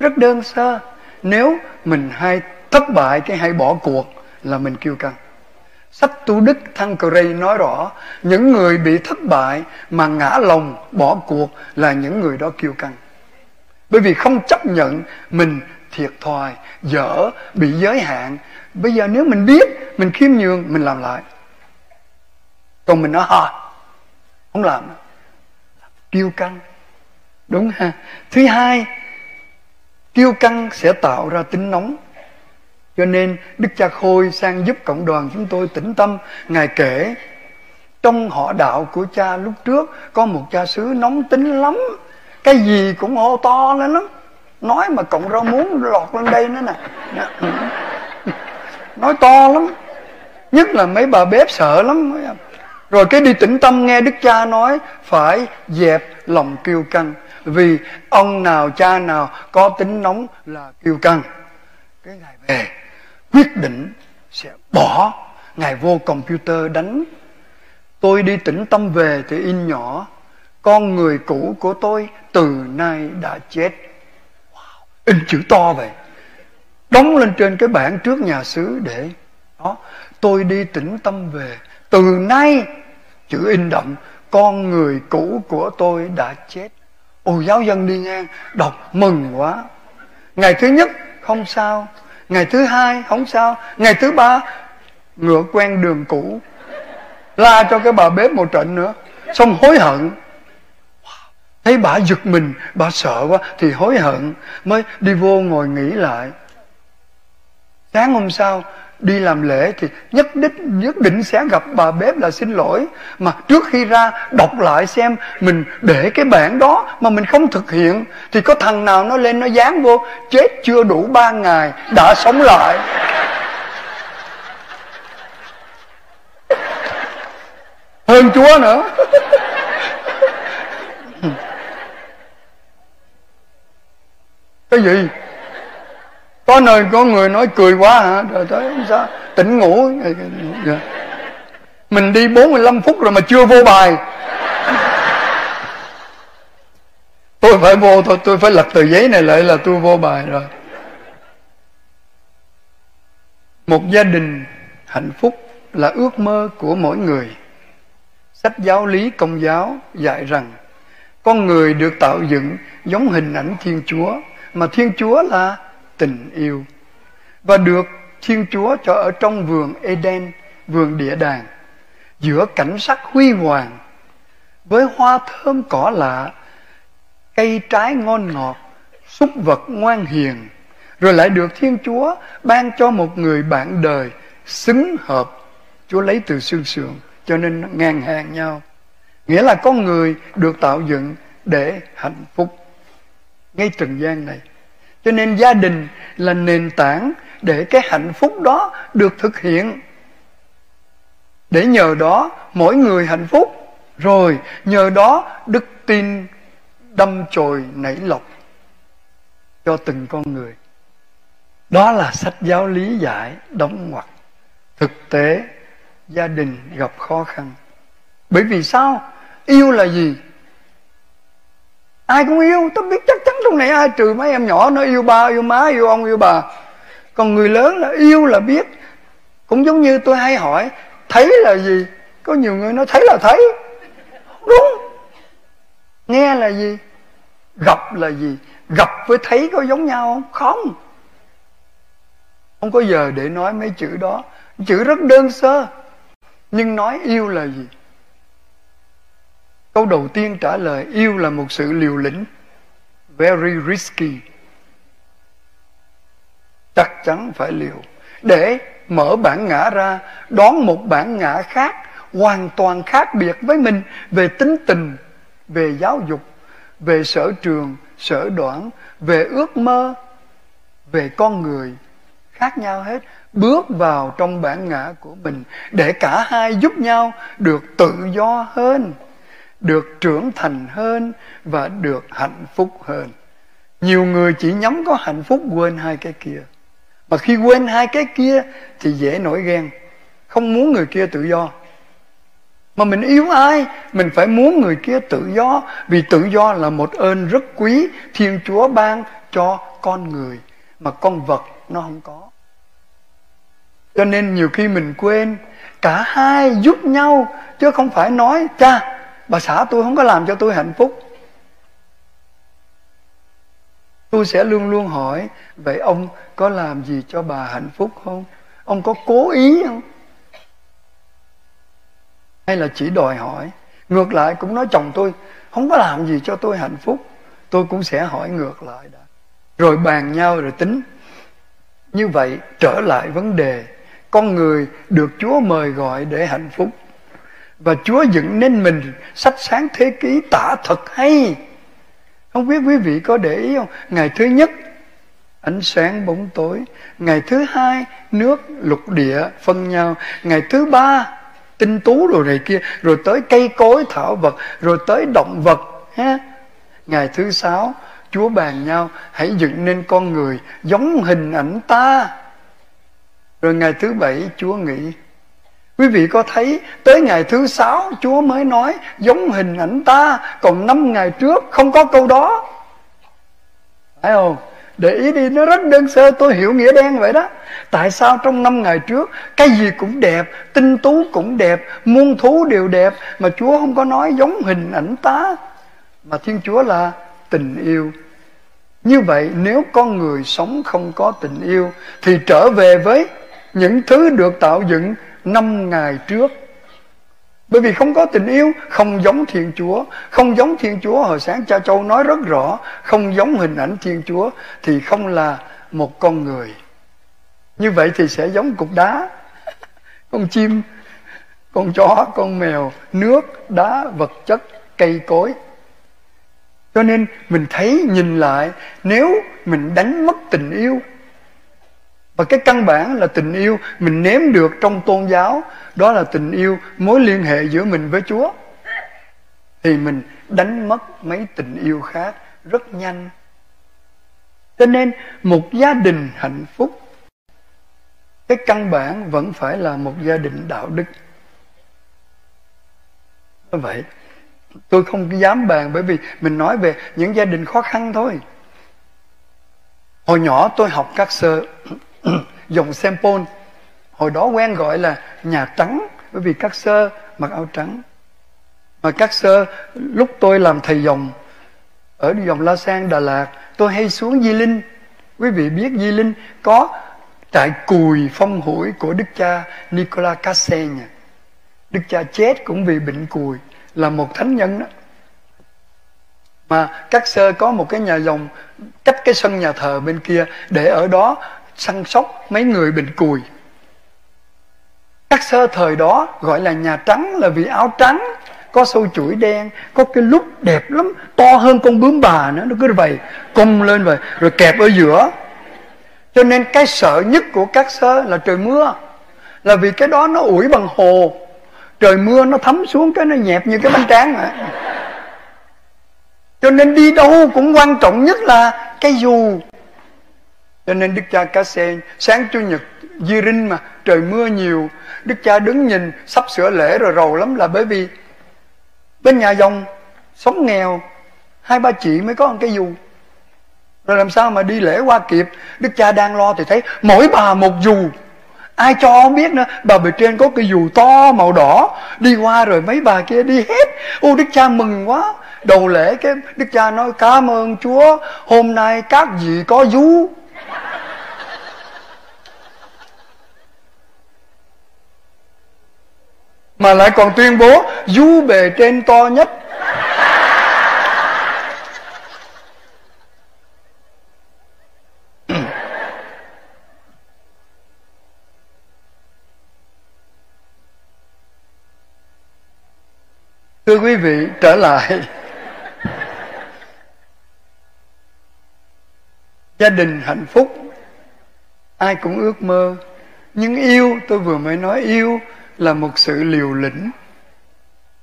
Speaker 1: Rất đơn sơ. Nếu mình hay thất bại cái hay bỏ cuộc là mình kiêu căng. Sách tu đức thăng cray nói rõ, những người bị thất bại mà ngã lòng bỏ cuộc là những người đó kiêu căng. Bởi vì không chấp nhận mình thiệt thòi, dở, bị giới hạn bây giờ nếu mình biết, mình khiêm nhường, mình làm lại. Còn mình nói hả không làm. Kiêu căng. Đúng ha. Thứ hai, kiêu căng sẽ tạo ra tính nóng. Cho nên, đức cha khôi sang giúp cộng đoàn chúng tôi tĩnh tâm. Ngài kể, trong họ đạo của cha lúc trước, có một cha xứ nóng tính lắm. Cái gì cũng hô to lên lắm. Nói mà cộng rau muốn lọt lên đây nữa nè. Dạ nói to lắm. Nhất là mấy bà bếp sợ lắm. Rồi cái đi tĩnh tâm nghe đức cha nói, phải dẹp lòng kiêu căng. Vì ông nào, cha nào có tính nóng là kiêu căng. Cái ngày về, quyết định sẽ bỏ. Ngài vô computer đánh. Tôi đi tĩnh tâm về thì in nhỏ, con người cũ của tôi từ nay đã chết. Wow. in chữ to vậy đóng lên trên cái bảng trước nhà xứ để đó. Tôi đi tĩnh tâm về. Từ nay, chữ in đậm, con người cũ của tôi đã chết. Ồ, giáo dân đi ngang, đọc mừng quá. Ngày thứ nhất, không sao. Ngày thứ hai, không sao. Ngày thứ ba, ngựa quen đường cũ. La cho cái bà bếp một trận nữa. Xong hối hận. Thấy bà giật mình, bà sợ quá, thì hối hận mới đi vô ngồi nghĩ lại sáng hôm sau, đi làm lễ thì nhất định nhất định sẽ gặp bà bếp là xin lỗi. Mà trước khi ra, đọc lại xem mình để cái bản đó mà mình không thực hiện, thì có thằng nào nó lên, nó dán vô, chết chưa đủ ba ngày, đã sống lại. Hơn chúa nữa. Cái gì? Có nơi có người nói cười quá hả? Rồi tới sao. Tỉnh ngủ. Dạ. Mình đi 45 phút rồi mà chưa vô bài. Tôi phải vô thôi tôi phải lật tờ giấy này lại là tôi vô bài rồi. Một gia đình hạnh phúc là ước mơ của mỗi người. Sách giáo lý công giáo dạy rằng, con người được tạo dựng giống hình ảnh thiên chúa, mà thiên chúa là tình yêu. Và được Thiên Chúa cho ở trong vườn Eden, vườn địa đàng. giữa cảnh sắc huy hoàng với hoa thơm cỏ lạ cây trái ngon ngọt súc vật ngoan hiền. Rồi lại được thiên chúa ban cho một người bạn đời xứng hợp. Chúa lấy từ xương sườn cho nên ngang hàng nhau. Nghĩa là con người được tạo dựng để hạnh phúc. Ngay trần gian này cho nên gia đình là nền tảng để cái hạnh phúc đó được thực hiện. Để nhờ đó mỗi người hạnh phúc. Rồi nhờ đó đức tin đâm chồi nảy lộc cho từng con người. Đó là sách giáo lý giải đóng ngoặc. Thực tế, gia đình gặp khó khăn. Bởi vì sao? Yêu là gì? Ai cũng yêu tôi biết chắc chắn trong này ai, trừ mấy em nhỏ nó yêu ba, yêu má, yêu ông, yêu bà. Còn người lớn là yêu là biết. Cũng giống như tôi hay hỏi, thấy là gì? Có nhiều người nói, thấy là thấy. Đúng. Nghe là gì? Gặp là gì? Gặp với thấy có giống nhau không? Không. Không có giờ để nói mấy chữ đó. Chữ rất đơn sơ, nhưng nói yêu là gì? Câu đầu tiên trả lời, yêu là một sự liều lĩnh. Very risky. Chắc chắn phải liều. Để mở bản ngã ra, đón một bản ngã khác, hoàn toàn khác biệt với mình về tính tình, về giáo dục, về sở trường, sở đoản, về ước mơ, về con người. Khác nhau hết. Bước vào trong bản ngã của mình, để cả hai giúp nhau được tự do hơn được trưởng thành hơn và được hạnh phúc hơn. Nhiều người chỉ nhắm có hạnh phúc quên hai cái kia. Mà khi quên hai cái kia thì dễ nổi ghen. Không muốn người kia tự do. Mà mình yêu ai, mình phải muốn người kia tự do. Vì tự do là một ơn rất quý thiên chúa ban cho con người mà con vật nó không có. Cho nên nhiều khi mình quên, cả hai giúp nhau, chứ không phải nói, cha bà xã tôi không có làm cho tôi hạnh phúc. Tôi sẽ luôn luôn hỏi, vậy ông có làm gì cho bà hạnh phúc không? Ông có cố ý không? Hay là chỉ đòi hỏi. Ngược lại cũng nói, chồng tôi không có làm gì cho tôi hạnh phúc. Tôi cũng sẽ hỏi ngược lại đã. Rồi bàn nhau rồi tính. Như vậy trở lại vấn đề. Con người được chúa mời gọi để hạnh phúc và chúa dựng nên mình sách sáng thế ký tả thật hay. Không biết quý vị có để ý không? Ngày thứ nhất, ánh sáng bóng tối. Ngày thứ hai, nước lục địa phân nhau. Ngày thứ ba, tinh tú rồi này kia. Rồi tới cây cối, thảo vật. Rồi tới động vật, ha. Ngày thứ sáu, chúa bàn nhau, hãy dựng nên con người giống hình ảnh ta. Rồi ngày thứ bảy, chúa nghĩ Quý vị có thấy, tới ngày thứ sáu Chúa mới nói, giống hình ảnh ta, Còn năm ngày trước không có câu đó. Phải không? Để ý đi, nó rất đơn sơ, tôi hiểu nghĩa đen vậy đó. Tại sao trong năm ngày trước, Cái gì cũng đẹp, Tinh tú cũng đẹp, Muôn thú đều đẹp, Mà Chúa không có nói giống hình ảnh ta? Mà Thiên Chúa là tình yêu. Như vậy, nếu con người sống không có tình yêu, Thì trở về với những thứ được tạo dựng năm ngày trước. Bởi vì không có tình yêu, không giống thiên chúa, không giống thiên chúa hồi sáng cha châu nói rất rõ, không giống hình ảnh thiên chúa thì không là một con người. Như vậy thì sẽ giống cục đá. Con chim, con chó, con mèo, nước, đá, vật chất, cây cối. Cho nên mình thấy, nhìn lại, nếu mình đánh mất tình yêu và cái căn bản là tình yêu mình nếm được trong tôn giáo, đó là tình yêu, mối liên hệ giữa mình với chúa. Thì mình đánh mất mấy tình yêu khác rất nhanh. Cho nên một gia đình hạnh phúc, cái căn bản vẫn phải là một gia đình đạo đức. Như vậy, tôi không dám bàn bởi vì mình nói về những gia đình khó khăn thôi. Hồi nhỏ tôi học các sơ [COUGHS] dòng sempol hồi đó quen gọi là nhà trắng, bởi vì các sơ mặc áo trắng. Mà các sơ, lúc tôi làm thầy dòng, ở dòng La Sang, Đà Lạt, tôi hay xuống Di Linh. Quý vị biết Di Linh có trại cùi phong hủi của đức cha Nicola Cassenya đức cha chết cũng vì bệnh cùi, là một thánh nhân đó. Mà các sơ có một cái nhà dòng cách cái sân nhà thờ bên kia, để ở đó săn sóc mấy người bệnh cùi. Các sơ thời đó gọi là nhà trắng là vì áo trắng, có sâu chuỗi đen, có cái lúc đẹp lắm, to hơn con bướm bà nữa, nó cứ vậy cung lên vậy, rồi kẹp ở giữa. Cho nên cái sợ nhất của các sơ là trời mưa, là vì cái đó nó ủi bằng hồ. Trời mưa nó thấm xuống cái nó nhẹp như cái bánh tráng vậy. Cho nên đi đâu cũng quan trọng nhất là cái dù cho nên đức cha cá sen, sáng chủ nhật, di rinh mà, trời mưa nhiều, đức cha đứng nhìn, sắp sửa lễ rồi rầu lắm là bởi vì bên nhà dòng sống nghèo, hai ba chị mới có một cái dù. Rồi làm sao mà đi lễ qua kịp? Đức cha đang lo thì thấy mỗi bà một dù. Ai cho không biết nữa, bà bề trên có cái dù to màu đỏ. Đi qua rồi mấy bà kia đi hết. Ô, đức cha mừng quá. Đầu lễ cái đức cha nói, cảm ơn chúa, hôm nay các vị có vú mà lại còn tuyên bố du bề trên to nhất. Thưa quý vị, trở lại. Gia đình hạnh phúc Ai cũng ước mơ. Nhưng yêu, tôi vừa mới nói yêu Là một sự liều lĩnh.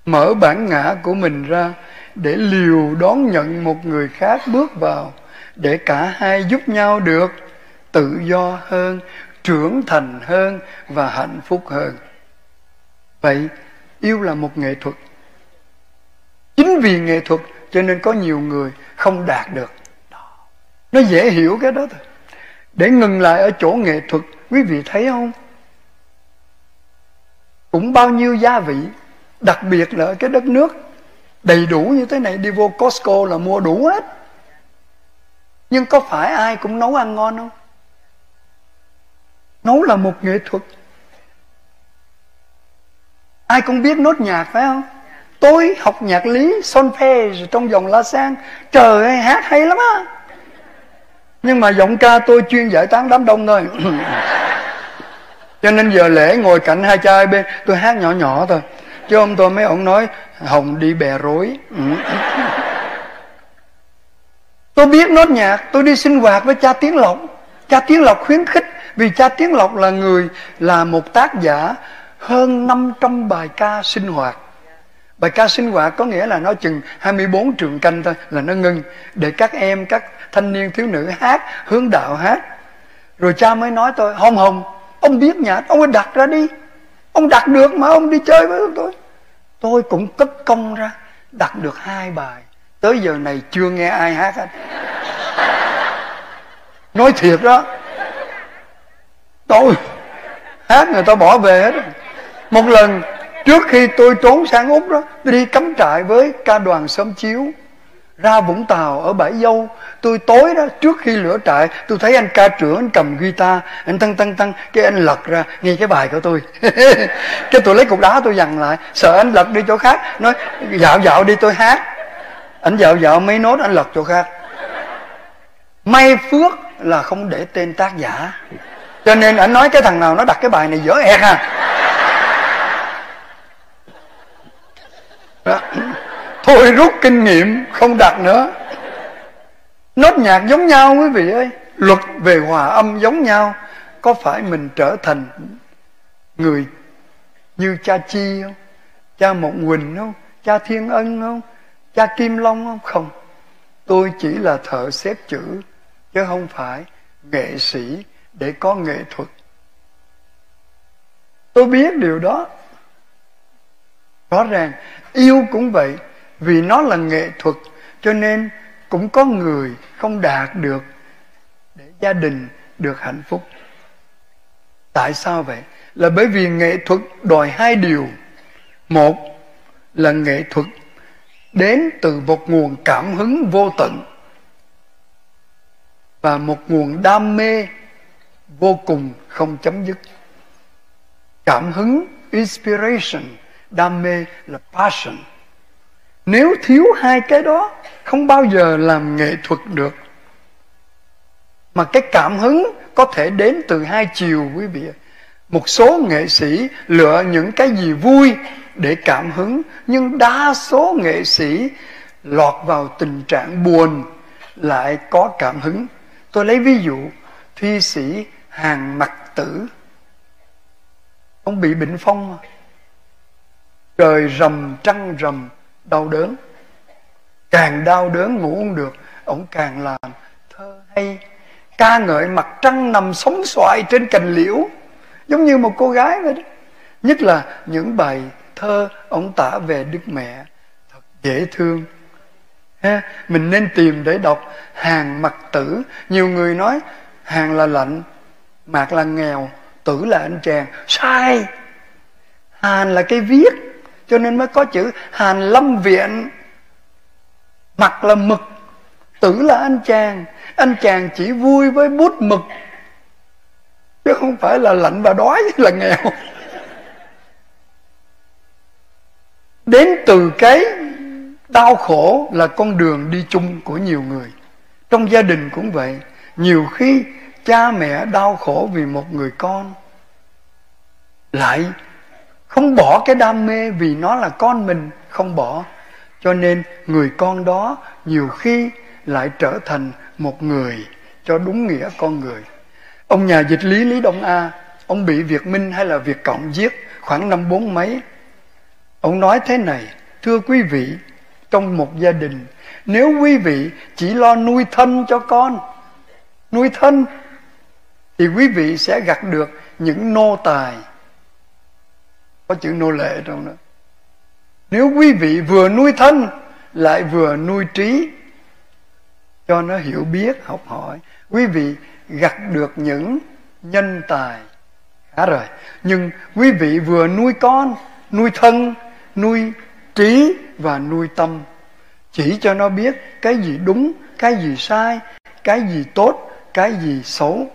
Speaker 1: Mở bản ngã của mình ra Để liều đón nhận một người khác bước vào Để cả hai giúp nhau được Tự do hơn Trưởng thành hơn Và hạnh phúc hơn. Vậy yêu là một nghệ thuật. Chính vì nghệ thuật cho nên có nhiều người không đạt được nó dễ hiểu cái đó thôi. Để ngừng lại ở chỗ nghệ thuật, quý vị thấy không? Cũng bao nhiêu gia vị, đặc biệt là ở cái đất nước, đầy đủ như thế này, đi vô Costco là mua đủ hết. Nhưng có phải ai cũng nấu ăn ngon không? Nấu là một nghệ thuật. Ai cũng biết nốt nhạc, phải không? Tôi học nhạc lý solfège trong dòng la sang. Trời ơi, hát hay lắm á nhưng mà giọng ca tôi chuyên giải tán đám đông thôi. [CLEARS THROAT] Cho nên giờ lễ ngồi cạnh hai trai bên tôi hát nhỏ nhỏ thôi. Chứ ông tôi mấy ông nói hồng đi bè rối. Ừ. [LAUGHS] Tôi biết nốt nhạc tôi đi sinh hoạt với cha tiến lộc. Cha tiến lộc khuyến khích vì cha tiến lộc là người là một tác giả hơn 500 bài ca sinh hoạt. Bài ca sinh hoạt có nghĩa là nó chừng 24 trường canh thôi là nó ngưng. Để các em, các thanh niên thiếu nữ hát, hướng đạo hát. Rồi cha mới nói tôi, Hồng Hồng, ông biết nhạc, ông ấy đặt ra đi. Ông đặt được mà ông đi chơi với tôi. Tôi cũng cất công ra, đặt được hai bài. Tới giờ này chưa nghe ai hát hết. Nói thiệt đó. Tôi hát người ta bỏ về hết. Một lần Trước khi tôi trốn sang Úc đó Tôi đi cắm trại với ca đoàn sớm chiếu ra Vũng Tàu ở Bãi Dâu. Tôi tối đó, trước khi lửa trại, Tôi thấy anh ca trưởng, anh cầm guitar, Anh tăng tăng tăng, Cái anh lật ra, nghe cái bài của tôi. [LAUGHS] Cái tôi lấy cục đá tôi dằn lại, Sợ anh lật đi chỗ khác. Nói, dạo dạo đi, tôi hát. Anh dạo dạo mấy nốt, anh lật chỗ khác. May phước là không để tên tác giả. Cho nên anh nói cái thằng nào nó đặt cái bài này dở ẹt ha. Đó thôi rút kinh nghiệm, không đặt nữa. Nốt nhạc giống nhau quý vị ơi. Luật về hòa âm giống nhau. Có phải mình trở thành người như cha chi không? Cha mộng quỳnh không? Cha thiên ân không? Cha kim long không? Không. Tôi chỉ là thợ xếp chữ, chứ không phải nghệ sĩ để có nghệ thuật. Tôi biết điều đó. Rõ ràng, yêu cũng vậy vì nó là nghệ thuật, cho nên cũng có người không đạt được để gia đình được hạnh phúc. Tại sao vậy? Là bởi vì nghệ thuật đòi hai điều. Một là nghệ thuật đến từ một nguồn cảm hứng vô tận và một nguồn đam mê vô cùng không chấm dứt. Cảm hứng, inspiration, đam mê là passion nếu thiếu hai cái đó, không bao giờ làm nghệ thuật được. Mà cái cảm hứng có thể đến từ hai chiều, quý vị một số nghệ sĩ lựa những cái gì vui để cảm hứng, nhưng đa số nghệ sĩ lọt vào tình trạng buồn, lại có cảm hứng. Tôi lấy ví dụ, thi sĩ hàng mặt tử. Ông bị bệnh phong trời rầm trăng rầm đau đớn. Càng đau đớn ngủ không được, ông càng làm thơ hay. Ca ngợi mặt trăng nằm sống xoài trên cành liễu, giống như một cô gái vậy đó. Nhất là những bài thơ ông tả về đức mẹ, thật dễ thương. Ha, mình nên tìm để đọc hàng mặt tử. Nhiều người nói, hàng là lạnh, mạc là nghèo, tử là anh chàng. Sai! Hàn là cái viết cho nên mới có chữ hàn lâm viện. Mặt là mực, tử là anh chàng. Anh chàng chỉ vui với bút mực, chứ không phải là lạnh và đói [LAUGHS] là nghèo. Đến từ cái đau khổ là con đường đi chung của nhiều người. Trong gia đình cũng vậy, nhiều khi cha mẹ đau khổ vì một người con lại không bỏ cái đam mê vì nó là con mình, không bỏ. Cho nên người con đó nhiều khi lại trở thành một người cho đúng nghĩa con người. Ông nhà dịch lý lý đông a, ông bị việt minh hay là việt cộng giết khoảng năm bốn mấy. Ông nói thế này, thưa quý vị, trong một gia đình, nếu quý vị chỉ lo nuôi thân cho con, nuôi thân, thì quý vị sẽ gặt được những nô tài có chữ nô lệ trong đó. Nếu quý vị vừa nuôi thân, lại vừa nuôi trí, cho nó hiểu biết, học hỏi, quý vị gặt được những nhân tài khá rồi nhưng quý vị vừa nuôi con, nuôi thân, nuôi trí và nuôi tâm, chỉ cho nó biết cái gì đúng, cái gì sai, cái gì tốt, cái gì xấu,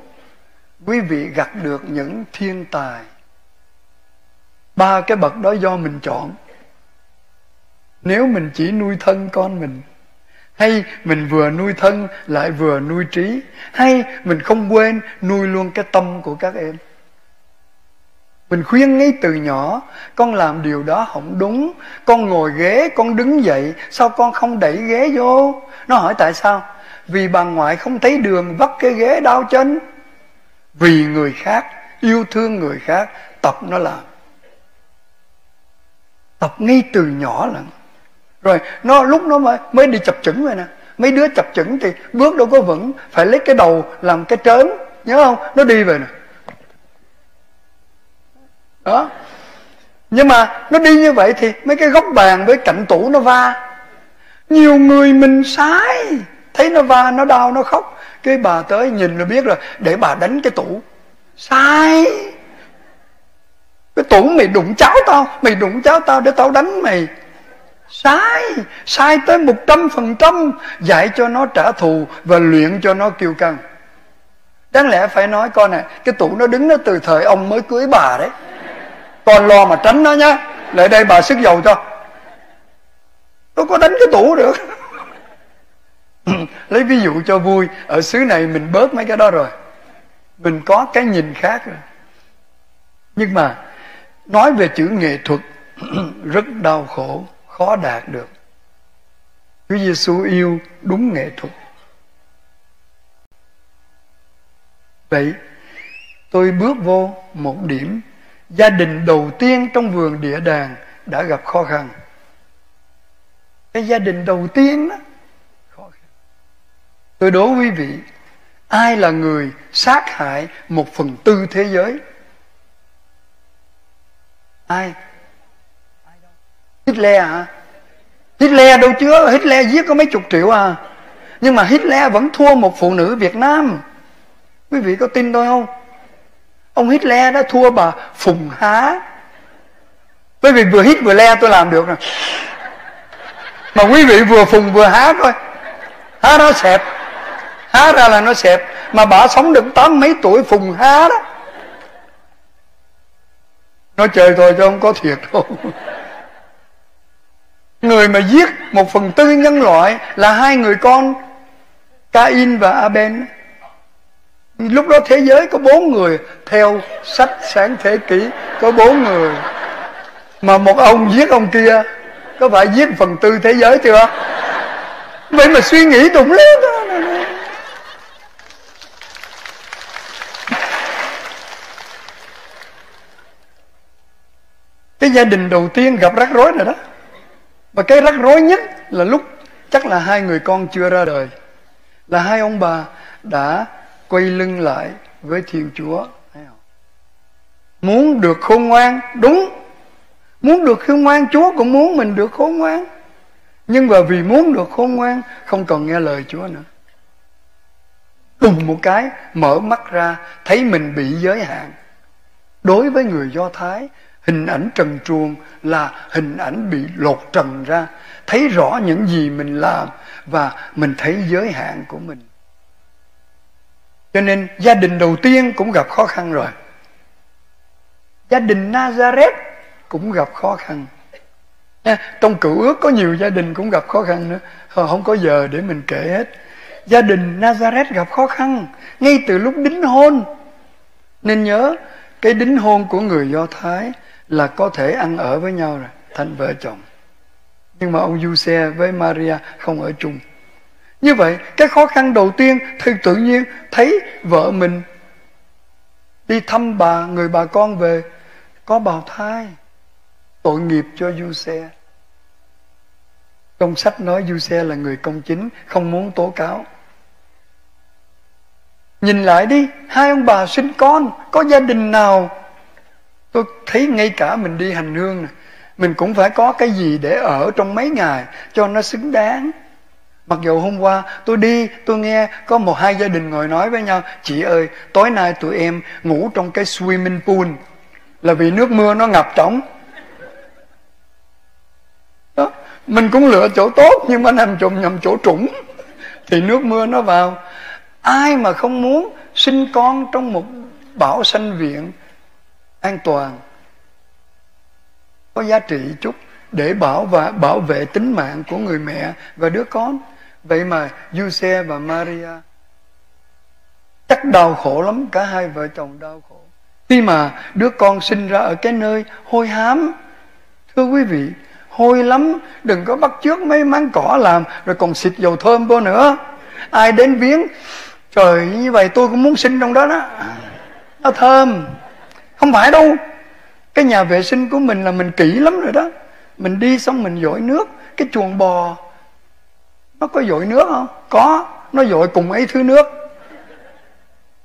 Speaker 1: quý vị gặt được những thiên tài ba cái bậc đó do mình chọn. Nếu mình chỉ nuôi thân con mình, hay mình vừa nuôi thân lại vừa nuôi trí, hay mình không quên nuôi luôn cái tâm của các em. Mình khuyên ngay từ nhỏ, con làm điều đó không đúng. Con ngồi ghế, con đứng dậy, sao con không đẩy ghế vô? Nó hỏi tại sao? Vì bà ngoại không thấy đường vắt cái ghế đau chân. Vì người khác, yêu thương người khác, tập nó làm tập ngay từ nhỏ lận. Rồi, nó lúc nó mới mới đi chập chững rồi nè. Mấy đứa chập chững thì bước đâu có vững, phải lấy cái đầu làm cái trớn. Nhớ không? Nó đi về nè. Đó. Nhưng mà nó đi như vậy thì mấy cái góc bàn với cạnh tủ nó va. Nhiều người mình sai. Thấy nó va, nó đau, nó khóc. Cái bà tới nhìn là biết rồi, để bà đánh cái tủ. Sai cái tủ mày đụng cháu tao, mày đụng cháu tao để tao đánh mày. Sai sai tới một trăm phần trăm, dạy cho nó trả thù và luyện cho nó kiêu căng. Đáng lẽ phải nói, con này cái tủ nó đứng nó từ thời ông mới cưới bà đấy. Con lo mà tránh nó nhá, lại đây bà sức dầu cho. Nó có đánh cái tủ được. [LAUGHS] Lấy ví dụ cho vui, ở xứ này mình bớt mấy cái đó rồi. Mình có cái nhìn khác rồi. Nhưng mà nói về chữ nghệ thuật, [CLEARS THROAT] rất đau khổ, khó đạt được. Chúa Giêsu yêu đúng nghệ thuật. Vậy, tôi bước vô một điểm. Gia đình đầu tiên trong vườn địa đàng đã gặp khó khăn. Cái gia đình đầu tiên đó khó khăn. Tôi đố quý vị, ai là người sát hại một phần tư thế giới? Ai? Hitler hả? Hitler đâu chứ? Hitler giết có mấy chục triệu à. Nhưng mà Hitler vẫn thua một phụ nữ Việt Nam. Quý vị có tin tôi không? Ông Hitler đã thua bà Phùng Há. Bởi vì vừa hít vừa le tôi làm được rồi mà quý vị vừa phùng vừa há thôi há nó xẹp. Há ra là nó xẹp. Mà bà sống được tám mấy tuổi phùng há đó nói chơi thôi chứ không có thiệt đâu. Người mà giết một phần tư nhân loại là hai người con, Cain và Abel. Lúc đó thế giới có bốn người, theo sách sáng thế kỷ, có bốn người. Mà một ông giết ông kia, có phải giết phần tư thế giới chưa? Vậy mà suy nghĩ tụng lên đó cái gia đình đầu tiên gặp rắc rối rồi đó. Và cái rắc rối nhất là lúc chắc là hai người con chưa ra đời. Là hai ông bà đã quay lưng lại với thiên chúa. Muốn được khôn ngoan, đúng. Muốn được khôn ngoan, chúa cũng muốn mình được khôn ngoan. Nhưng mà vì muốn được khôn ngoan, không còn nghe lời chúa nữa. Đùng một cái, mở mắt ra, thấy mình bị giới hạn. Đối với người do thái hình ảnh trần truồng là hình ảnh bị lột trần ra. Thấy rõ những gì mình làm và mình thấy giới hạn của mình. Cho nên gia đình đầu tiên cũng gặp khó khăn rồi. Gia đình Nazareth cũng gặp khó khăn. Trong cựu ước có nhiều gia đình cũng gặp khó khăn nữa. Ờ, không có giờ để mình kể hết. Gia đình Nazareth gặp khó khăn ngay từ lúc đính hôn. Nên nhớ, cái đính hôn của người Do Thái là có thể ăn ở với nhau rồi, thành vợ chồng. Nhưng mà ông Giuse với Maria không ở chung. Như vậy, cái khó khăn đầu tiên, thì tự nhiên thấy vợ mình đi thăm bà, người bà con về, có bào thai. Tội nghiệp cho Giuse. Trong sách nói Giuse là người công chính, không muốn tố cáo. Nhìn lại đi, hai ông bà sinh con, có gia đình nào tôi thấy ngay cả mình đi hành hương này mình cũng phải có cái gì để ở trong mấy ngày cho nó xứng đáng. Mặc dù hôm qua tôi đi, tôi nghe có một hai gia đình ngồi nói với nhau, chị ơi, tối nay tụi em ngủ trong cái swimming pool là vì nước mưa nó ngập trống. Đó, mình cũng lựa chỗ tốt nhưng mà nằm trùng nhầm chỗ trũng [LAUGHS] thì nước mưa nó vào. Ai mà không muốn sinh con trong một bảo sanh viện an toàn, có giá trị chút để bảo và bảo vệ tính mạng của người mẹ và đứa con. Vậy mà Giuse và Maria chắc đau khổ lắm, cả hai vợ chồng đau khổ. Khi mà đứa con sinh ra ở cái nơi hôi hám, thưa quý vị, hôi lắm, đừng có bắt trước mấy máng cỏ làm, rồi còn xịt dầu thơm vô nữa. Ai đến viếng, trời, như vậy tôi cũng muốn sinh trong đó đó. Nó thơm không phải đâu. Cái nhà vệ sinh của mình là mình kỹ lắm rồi đó. Mình đi xong mình dội nước. Cái chuồng bò, nó có dội nước không? Có. Nó dội cùng ấy thứ nước.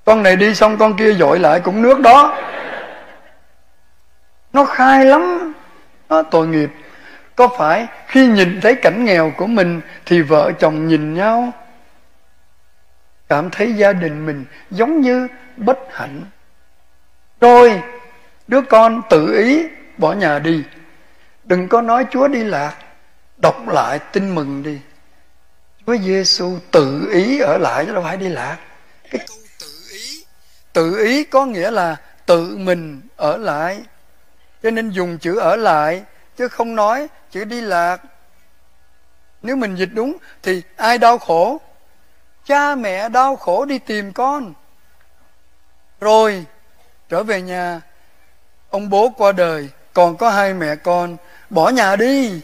Speaker 1: Con này đi xong con kia dội lại cũng nước đó. Nó khai lắm. Nó tội nghiệp. Có phải khi nhìn thấy cảnh nghèo của mình thì vợ chồng nhìn nhau? Cảm thấy gia đình mình giống như bất hạnh rồi đứa con tự ý bỏ nhà đi. Đừng có nói chúa đi lạc, đọc lại tin mừng đi. Chúa giêsu tự ý ở lại chứ đâu phải đi lạc. Cái câu tự ý tự ý có nghĩa là tự mình ở lại. Cho nên dùng chữ ở lại, chứ không nói chữ đi lạc. Nếu mình dịch đúng thì ai đau khổ? Cha mẹ đau khổ đi tìm con. Rồi trở về nhà. Ông bố qua đời, còn có hai mẹ con. Bỏ nhà đi.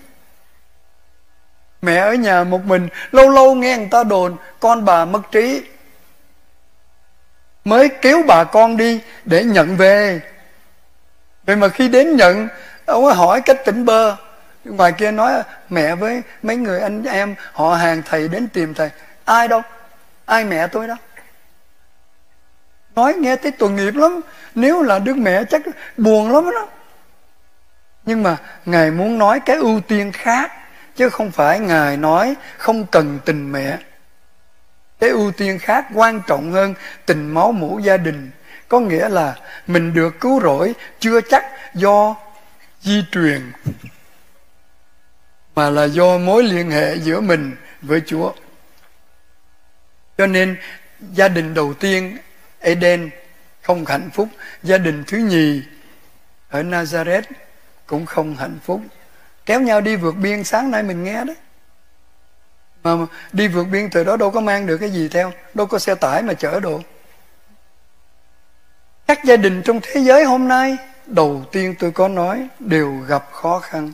Speaker 1: Mẹ ở nhà một mình, lâu lâu nghe người ta đồn, con bà mất trí. Mới kéo bà con đi để nhận về. Vậy mà khi đến nhận, ông ấy hỏi cách tỉnh bơ. Ngoài kia nói, mẹ với mấy người anh em, họ hàng thầy đến tìm thầy. Ai đâu? Ai mẹ tôi đó? Nói nghe thấy tội nghiệp lắm. Nếu là đứa mẹ chắc buồn lắm đó. Nhưng mà ngài muốn nói cái ưu tiên khác, chứ không phải ngài nói không cần tình mẹ. Cái ưu tiên khác quan trọng hơn tình máu mủ gia đình. Có nghĩa là mình được cứu rỗi chưa chắc do di truyền, mà là do mối liên hệ giữa mình với chúa. Cho nên gia đình đầu tiên Eden không hạnh phúc. Gia đình thứ nhì ở Nazareth cũng không hạnh phúc. Kéo nhau đi vượt biên, sáng nay mình nghe đấy mà đi vượt biên từ đó đâu có mang được cái gì theo, đâu có xe tải mà chở đồ. Các gia đình trong thế giới hôm nay, đầu tiên tôi có nói, đều gặp khó khăn.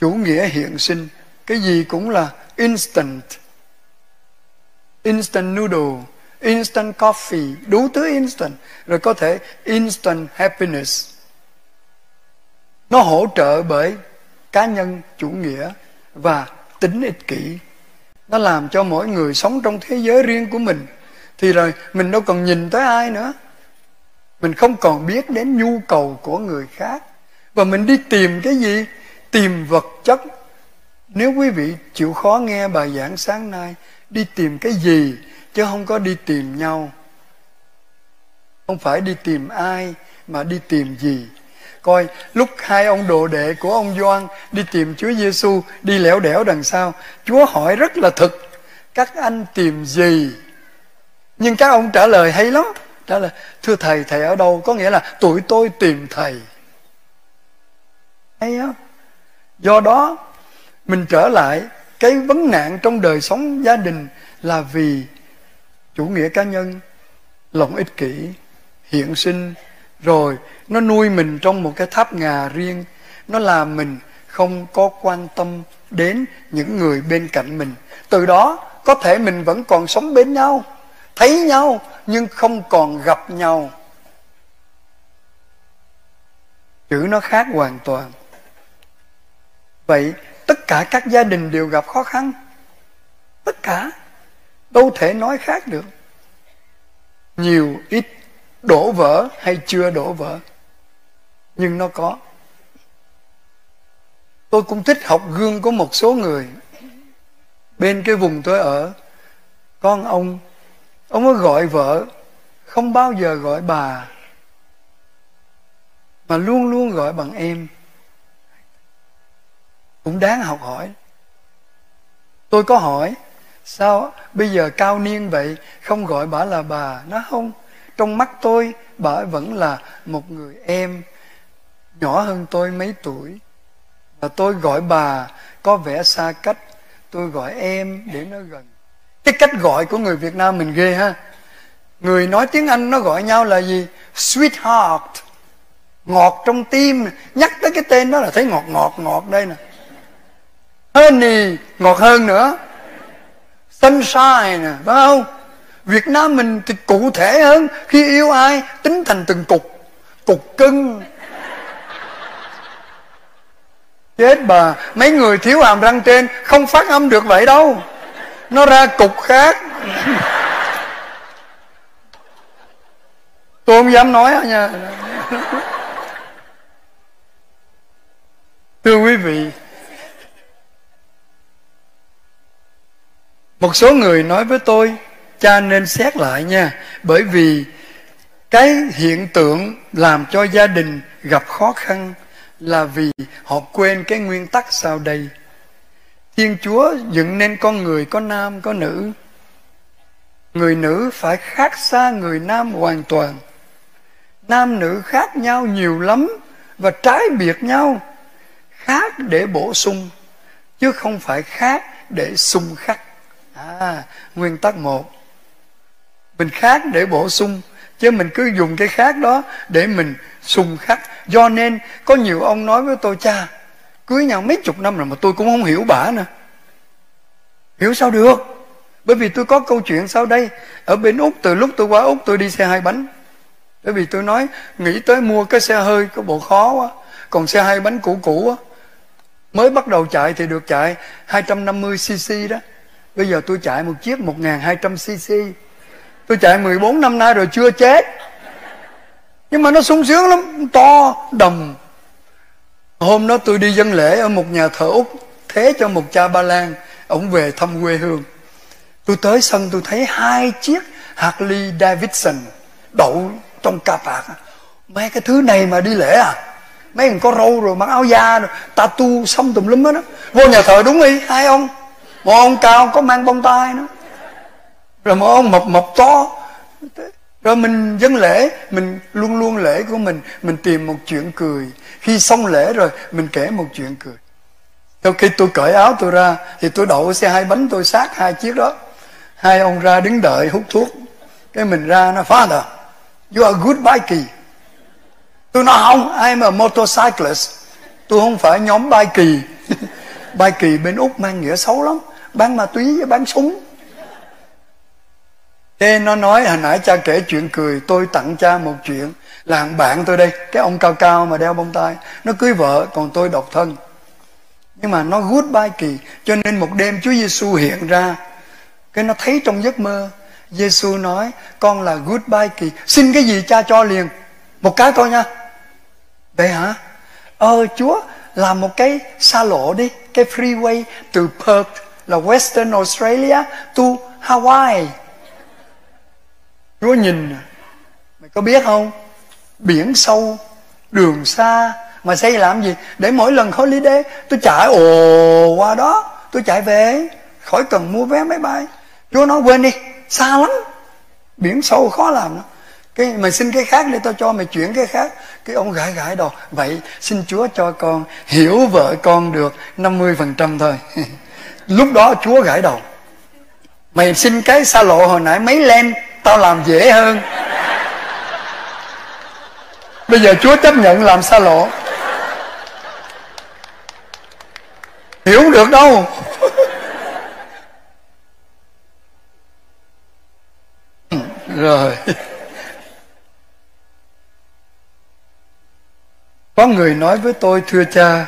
Speaker 1: Chủ nghĩa hiện sinh, cái gì cũng là instant. Instant noodle instant coffee, đủ thứ instant, rồi có thể instant happiness. Nó hỗ trợ bởi cá nhân chủ nghĩa và tính ích kỷ. Nó làm cho mỗi người sống trong thế giới riêng của mình. Thì rồi mình đâu còn nhìn tới ai nữa. Mình không còn biết đến nhu cầu của người khác. Và mình đi tìm cái gì? Tìm vật chất. Nếu quý vị chịu khó nghe bài giảng sáng nay, đi tìm cái gì chứ không có đi tìm nhau. Không phải đi tìm ai, mà đi tìm gì? Coi, lúc hai ông đồ đệ của ông Doan đi tìm Chúa Giêsu đi lẻo đẻo đằng sau, Chúa hỏi rất là thực, các anh tìm gì? Nhưng các ông trả lời hay lắm. Trả lời, thưa thầy thầy ở đâu? Có nghĩa là tụi tôi tìm thầy. Hay không do đó, mình trở lại, cái vấn nạn trong đời sống gia đình là vì chủ nghĩa cá nhân, lòng ích kỷ, hiện sinh. Rồi, nó nuôi mình trong một cái tháp ngà riêng. Nó làm mình không có quan tâm đến những người bên cạnh mình. Từ đó, có thể mình vẫn còn sống bên nhau, thấy nhau, nhưng không còn gặp nhau. Chữ nó khác hoàn toàn. Vậy tất cả các gia đình đều gặp khó khăn. Tất cả đâu thể nói khác được. Nhiều ít đổ vỡ hay chưa đổ vỡ, nhưng nó có. Tôi cũng thích học gương của một số người. Bên cái vùng tôi ở, con ông ông ấy gọi vợ, không bao giờ gọi bà, mà luôn luôn gọi bằng em. Cũng đáng học hỏi. Tôi có hỏi sao bây giờ cao niên vậy, không gọi bà là bà, nó không. Trong mắt tôi, bà vẫn là một người em, nhỏ hơn tôi mấy tuổi. Và tôi gọi bà, có vẻ xa cách. Tôi gọi em để nó gần. Cái cách gọi của người việt nam mình ghê ha. Người nói tiếng anh nó gọi nhau là gì? Sweetheart. Ngọt trong tim. Nhắc tới cái tên đó là thấy ngọt ngọt ngọt đây nè. Honey, ngọt hơn nữa sunshine nè phải không? Việt Nam mình thì cụ thể hơn, khi yêu ai, tính thành từng cục. Cục cưng. Chết bà, mấy người thiếu hàm răng trên không phát âm được vậy đâu. Nó ra cục khác. Tôi không dám nói à nha. Thưa quý vị một số người nói với tôi, cha nên xét lại nha, bởi vì cái hiện tượng làm cho gia đình gặp khó khăn là vì họ quên cái nguyên tắc sau đây. Thiên chúa dựng nên con người có nam, có nữ. Người nữ phải khác xa người nam hoàn toàn. Nam, nữ khác nhau nhiều lắm và trái biệt nhau, khác để bổ sung, chứ không phải khác để xung khắc à nguyên tắc một. Mình khác để bổ sung chứ mình cứ dùng cái khác đó để mình sùng khắc. Do nên có nhiều ông nói với tôi cha cưới nhau mấy chục năm rồi mà tôi cũng không hiểu bả nè, hiểu sao được? Bởi vì tôi có câu chuyện sau đây. Ở bên úc từ lúc tôi qua úc tôi đi xe hai bánh. Bởi vì tôi nói nghĩ tới mua cái xe hơi có bộ khó quá. Còn xe hai bánh cũ cũ á. Mới bắt đầu chạy thì được chạy 250 cc đó bây giờ tôi chạy một chiếc 1200 cc tôi chạy 14 năm nay rồi chưa chết. Nhưng mà nó sung sướng lắm, to, đầm. Hôm đó tôi đi dân lễ ở một nhà thờ úc, thế cho một cha ba lan. Ông về thăm quê hương. Tôi tới sân, tôi thấy hai chiếc Harley Davidson đậu trong cà phạt mấy cái thứ này mà đi lễ à? Mấy thằng có râu rồi, mặc áo da rồi, tattoo xong tùm lum hết đó vô nhà thờ đúng y, hai ông một ông cao có mang bông tai nữa. Rồi một ông mập mập to. Rồi mình dân lễ, mình luôn luôn lễ của mình mình tìm một chuyện cười. Khi xong lễ rồi, mình kể một chuyện cười. Sau khi tôi cởi áo tôi ra, thì tôi đậu xe hai bánh tôi sát hai chiếc đó. Hai ông ra đứng đợi hút thuốc. Cái mình ra nó, father, you are good bikey tôi nói, không I'm a motorcyclist. Tôi không phải nhóm bikey [LAUGHS] bikey bên úc mang nghĩa xấu lắm bán ma túy với bán súng. Thế nó nói hồi nãy cha kể chuyện cười, Tôi tặng cha một chuyện. Là bạn tôi đây, Cái ông cao cao mà đeo bông tai. Nó cưới vợ, còn tôi độc thân. Nhưng mà nó goodbye kỳ, Cho nên một đêm Chúa Giêsu hiện ra. Cái nó thấy trong giấc mơ, Giêsu nói, Con là goodbye kỳ. Xin cái gì cha cho liền? Một cái thôi nha. Vậy hả? Ờ Chúa làm một cái xa lộ đi, Cái freeway từ Perth là Western Australia to Hawaii. Chúa nhìn, Mày có biết không? Biển sâu, Đường xa, Mà xây làm gì? Để mỗi lần holiday, Tôi chạy, ồ, qua đó, Tôi chạy về, Khỏi cần mua vé máy bay. Chúa nói, quên đi, Xa lắm. Biển sâu khó làm đó cái, mày xin cái khác để tao cho mày chuyển cái khác. Cái ông gãi gãi đầu vậy xin chúa cho con hiểu vợ con được 50% thôi. [LAUGHS] lúc đó chúa gãi đầu, mày xin cái xa lộ hồi nãy, mấy len, tao làm dễ hơn. Bây giờ chúa chấp nhận làm xa lộ. Hiểu không được đâu. [LAUGHS] Rồi. Có người nói với tôi, thưa cha,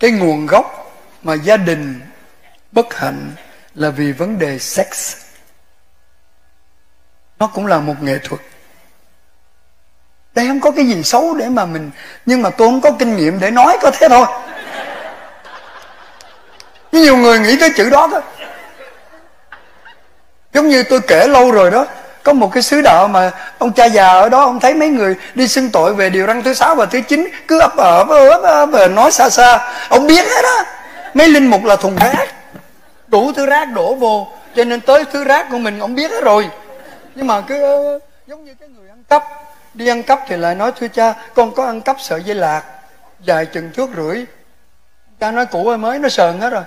Speaker 1: cái nguồn gốc mà gia đình bất hạnh là vì vấn đề sex. Nó cũng là một nghệ thuật. Đây không có cái gì xấu để mà mình nhưng mà tôi không có kinh nghiệm để nói có thế thôi. Nhiều người nghĩ tới chữ đó thôi giống như tôi kể lâu rồi đó có một cái sứ đạo mà ông cha già ở đó ông thấy mấy người đi xưng tội về điều răn thứ sáu và thứ chín cứ ấp ở ấp ấp, nói xa xa. Ông biết hết á. Mấy linh mục là thùng rác đủ thứ rác đổ vô, cho nên tới thứ rác của mình ông biết hết rồi. Nhưng mà cứ ờ, giống như cái người ăn cắp, đi ăn cắp thì lại nói, thưa cha, con có ăn cắp sợi dây lạc, dài chừng thước rưỡi. Cha nói, cũ hay mới, nó sờn hết rồi.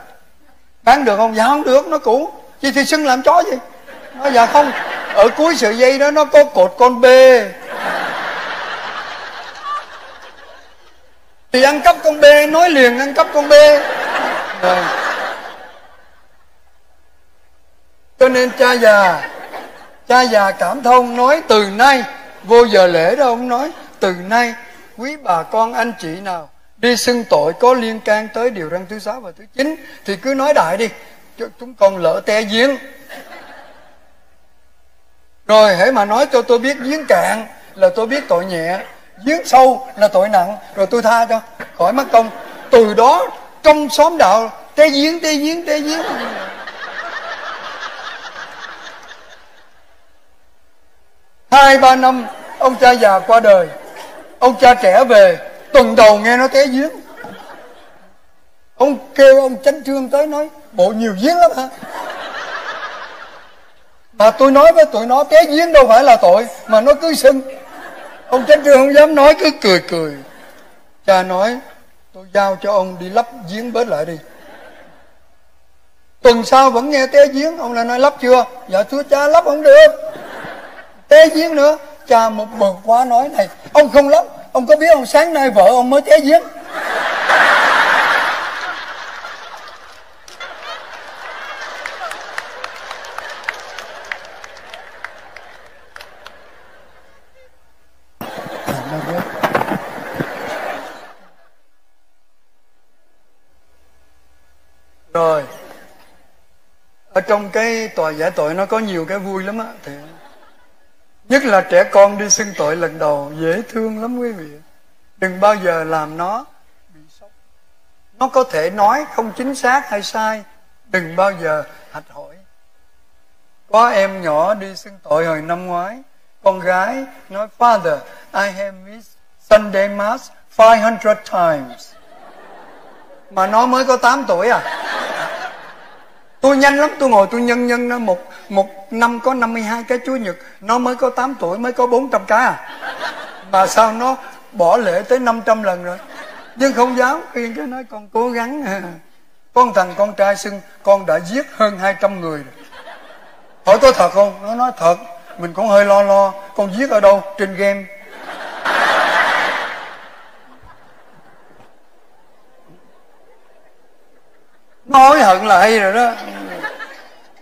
Speaker 1: Bán được không? Dạ không được, nó cũ. Vậy thì xưng làm chó gì nó dạ không, ở cuối sợi dây đó nó có cột con bê. Thì ăn cắp con bê, nói liền ăn cắp con bê. Rồi cho nên cha già cha già cảm thông nói, từ nay, vô giờ lễ đâu ông nói, từ nay, quý bà con anh chị nào đi xưng tội có liên can tới điều răn thứ sáu và thứ chín, thì cứ nói đại đi cho chúng con lỡ te giếng. Rồi hãy mà nói cho tôi biết giếng cạn là tôi biết tội nhẹ, giếng sâu là tội nặng, rồi tôi tha cho. Khỏi mất công, từ đó trong xóm đạo té giếng té giếng té giếng. Hai, ba năm, ông cha già qua đời. Ông cha trẻ về, tuần đầu nghe nó té giếng. Ông kêu ông chánh trương tới nói, bộ nhiều giếng lắm hả? Mà tôi nói với tụi nó té giếng đâu phải là tội, mà nó cứ sưng. Ông chánh trương không dám nói, cứ cười cười. Cha nói, tôi giao cho ông đi lắp giếng bớt lại đi. Tuần sau vẫn nghe té giếng, ông lại nói, lắp chưa? Dạ thưa cha, lắp không được té giếng nữa. Cha một bực quá nói này, ông không lắm. Ông có biết ông sáng nay vợ ông mới té giếng? Rồi. Ở trong cái tòa giải tội nó có nhiều cái vui lắm á. Thì nhất là trẻ con đi xưng tội lần đầu, dễ thương lắm quý vị. Đừng bao giờ làm nó bị sốc. Nó có thể nói không chính xác hay sai, đừng bao giờ hạch hỏi. Có em nhỏ đi xưng tội hồi năm ngoái, con gái nói, father, I have missed Sunday mass 500 times. Mà nó mới có 8 tuổi à? Tôi nhanh lắm, tôi ngồi tôi nhân nhân nó một một năm có 52 cái chúa nhật. Nó mới có 8 tuổi, mới có 400 cái à. Mà sao nó bỏ lễ tới 500 lần rồi? Nhưng không dám, khuyên cái nói, con cố gắng. [LAUGHS] Con thằng con trai xưng, con đã giết hơn 200 người rồi. Hỏi có thật không? Nó nói, thật, mình cũng hơi lo lo, con giết ở đâu? Trên game. Nó hối hận là hay rồi đó.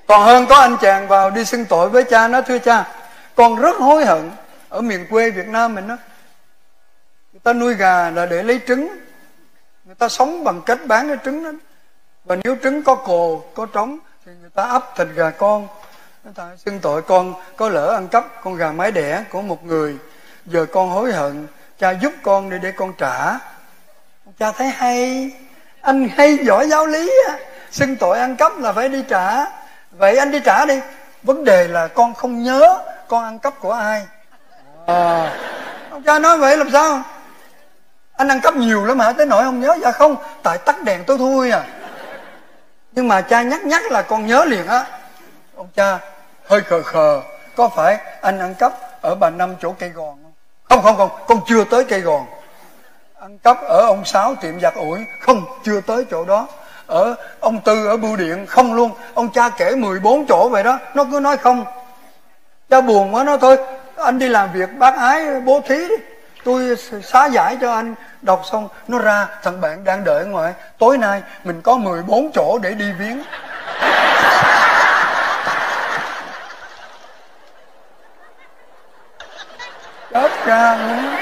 Speaker 1: Còn hơn có anh chàng vào đi xưng tội với cha nó, thưa cha. Con rất hối hận ở miền quê việt nam mình đó. Người ta nuôi gà là để lấy trứng. Người ta sống bằng cách bán cái trứng đó. Và nếu trứng có cồ, có trống, thì người ta ấp thịt gà con. Người ta xưng tội, con có lỡ ăn cắp con gà mái đẻ của một người, giờ con hối hận, cha giúp con để để con trả. Cha thấy hay anh hay giỏi giáo lý á. Xưng tội ăn cắp là phải đi trả. Vậy anh đi trả đi. Vấn đề là con không nhớ con ăn cắp của ai. À, ông cha nói vậy làm sao? Anh ăn cắp nhiều lắm hả? Tới nỗi không nhớ? Dạ không. Tại tắt đèn tối thui à. Nhưng mà cha nhắc nhắc là con nhớ liền á. Ông cha hơi khờ khờ. Có phải anh ăn cắp ở bà năm chỗ cây gòn không? Không không không. Con chưa tới cây gòn ăn cắp ở ông sáu tiệm giặt ủi, không, chưa tới chỗ đó. Ở, ông tư ở bưu điện, không luôn. Ông cha kể 14 chỗ vậy đó, nó cứ nói không. Cha buồn quá, nó thôi, anh đi làm việc, bác ái, bố thí đi. Tôi xá giải cho anh. Đọc xong, nó ra, thằng bạn đang đợi ngoài. Tối nay, mình có 14 chỗ để đi viếng. Chết ra nữa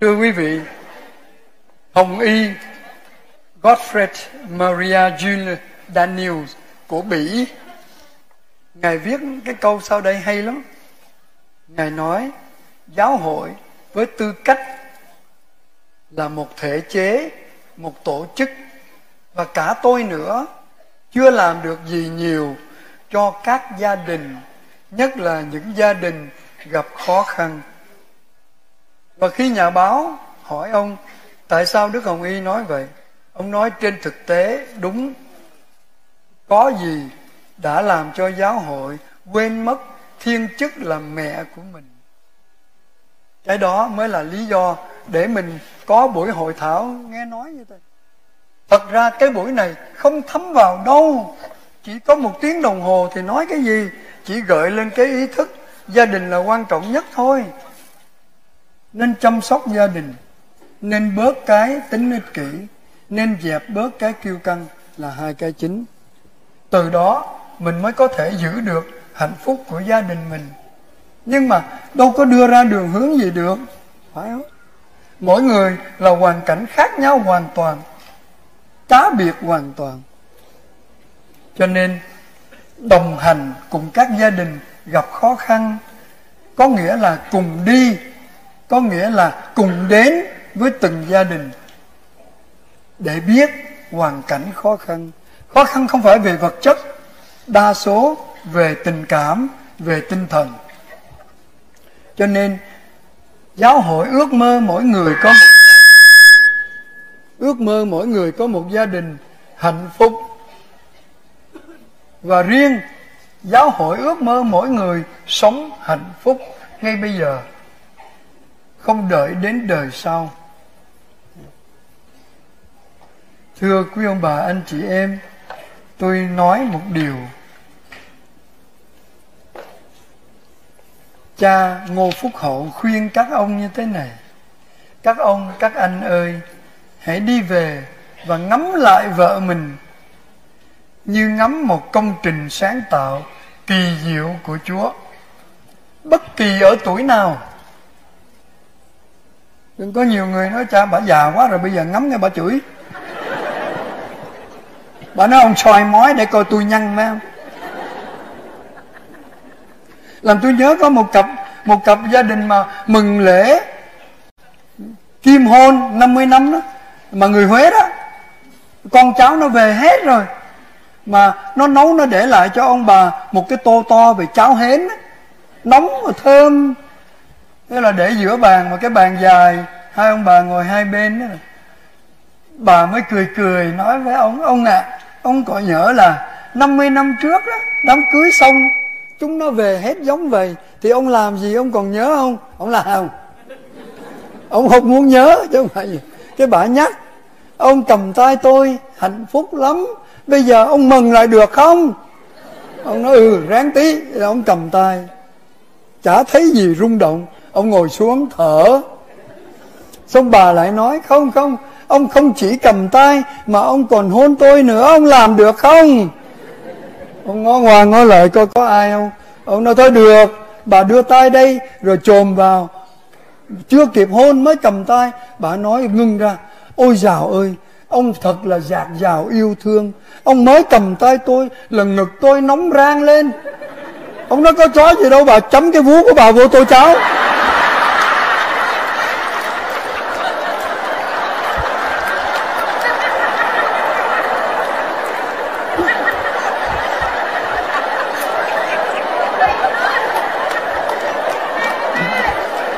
Speaker 1: Thưa quý vị, Hồng Y Gottfried Maria Jules Daniels của Bỉ Ngài viết cái câu sau đây hay lắm Ngài nói giáo hội với tư cách là một thể chế, một tổ chức và cả tôi nữa chưa làm được gì nhiều cho các gia đình, nhất là những gia đình gặp khó khăn. Và khi nhà báo hỏi ông tại sao Đức Hồng Y nói vậy, ông nói trên thực tế đúng. Có gì đã làm cho giáo hội quên mất thiên chức là mẹ của mình? Cái đó mới là lý do để mình có buổi hội thảo nghe nói như thế. Thật ra cái buổi này không thấm vào đâu. Chỉ có một tiếng đồng hồ thì nói cái gì? Chỉ gợi lên cái ý thức gia đình là quan trọng nhất thôi nên chăm sóc gia đình, nên bớt cái tính ích kỷ, nên dẹp bớt cái kiêu căng là hai cái chính. Từ đó, mình mới có thể giữ được hạnh phúc của gia đình mình. Nhưng mà đâu có đưa ra đường hướng gì được, phải không? Mỗi người là hoàn cảnh khác nhau hoàn toàn, cá biệt hoàn toàn. Cho nên, đồng hành cùng các gia đình gặp khó khăn có nghĩa là cùng đi có nghĩa là cùng đến với từng gia đình để biết hoàn cảnh khó khăn. Khó khăn không phải về vật chất, đa số về tình cảm, về tinh thần. Cho nên, giáo hội ước mơ mỗi người có một ước mơ mỗi người có một gia đình hạnh phúc. Và riêng giáo hội ước mơ mỗi người sống hạnh phúc ngay bây giờ không đợi đến đời sau. Thưa quý ông bà, anh chị em, tôi nói một điều. Cha ngô phúc hậu khuyên các ông như thế này. Các ông, các anh ơi, hãy đi về và ngắm lại vợ mình như ngắm một công trình sáng tạo kỳ diệu của chúa. Bất kỳ ở tuổi nào đừng có nhiều người nói, cha, bà già quá rồi, bây giờ ngắm nghe bà chửi. Bà nói, ông soi mói để coi tôi nhăn, phải không? Làm tôi nhớ có một cặp một cặp gia đình mà mừng lễ kim hôn 50 năm đó, mà người Huế đó. Con cháu nó về hết rồi, mà nó nấu, nó để lại cho ông bà một cái tô to về cháo hến đó. nóng và thơm thế là để giữa bàn mà cái bàn dài hai ông bà ngồi hai bên đó. Bà mới cười cười nói với ông ông ạ à, ông có nhớ là 50 năm trước đó đám cưới xong chúng nó về hết giống vậy thì ông làm gì ông còn nhớ không? Ông làm. [LAUGHS] Ông không muốn nhớ chứ không phải gì. Cái bà nhắc ông cầm tay tôi hạnh phúc lắm bây giờ ông mừng lại được không? Ông nói ừ ráng tí. Rồi ông cầm tay. Chả thấy gì rung động ông ngồi xuống thở. Xong bà lại nói, không không, ông không chỉ cầm tay mà ông còn hôn tôi nữa, ông làm được không? Ông ngó ngoài ngó lại coi có ai không. Ông nói, thôi được, bà đưa tay đây, rồi chồm vào. Chưa kịp hôn mới cầm tay, bà nói ngưng ra, ôi dào ơi, ông thật là dạt dào yêu thương. Ông mới cầm tay tôi là ngực tôi nóng rang lên. Ông nói, có chó gì đâu, bà chấm cái vú của bà vô tôi cháu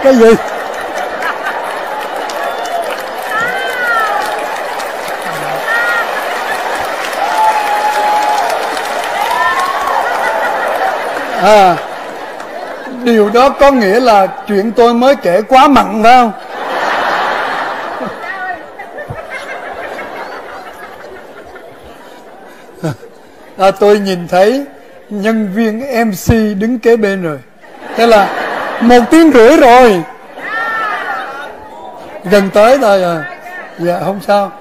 Speaker 1: cái gì? À điều đó có nghĩa là chuyện tôi mới kể quá mặn phải không? À, tôi nhìn thấy nhân viên mc đứng kế bên rồi. Thế là một tiếng rưỡi rồi. Gần tới rồi à. Dạ không sao.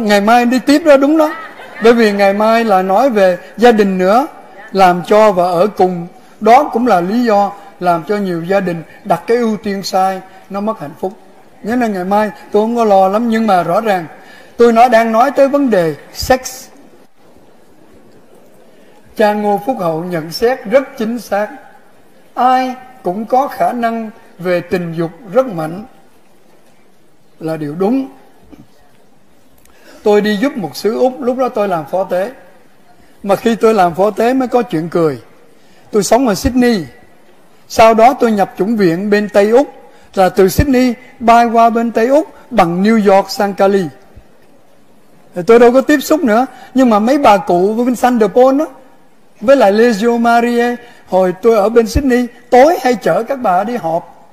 Speaker 1: Ngày mai đi tiếp đó, đúng đó. Bởi vì ngày mai là nói về gia đình nữa. Làm cho và ở cùng. Đó cũng là lý do làm cho nhiều gia đình đặt cái ưu tiên sai. Nó mất hạnh phúc. Nhớ là ngày mai, tôi không có lo lắm, nhưng mà rõ ràng, tôi nói, đang nói tới vấn đề sex. Cha ngô phúc hậu nhận xét rất chính xác. Ai cũng có khả năng về tình dục rất mạnh. Là điều đúng. Tôi đi giúp một xứ úc, lúc đó tôi làm phó tế. Mà khi tôi làm phó tế mới có chuyện cười. Tôi sống ở sydney. Sau đó tôi nhập chủng viện bên tây úc. Là từ sydney bay qua bên tây úc bằng new york sang cali. Tôi đâu có tiếp xúc nữa. Nhưng mà mấy bà cụ của de paul đó với lại Legio Maria hồi tôi ở bên Sydney, tối hay chở các bà đi họp.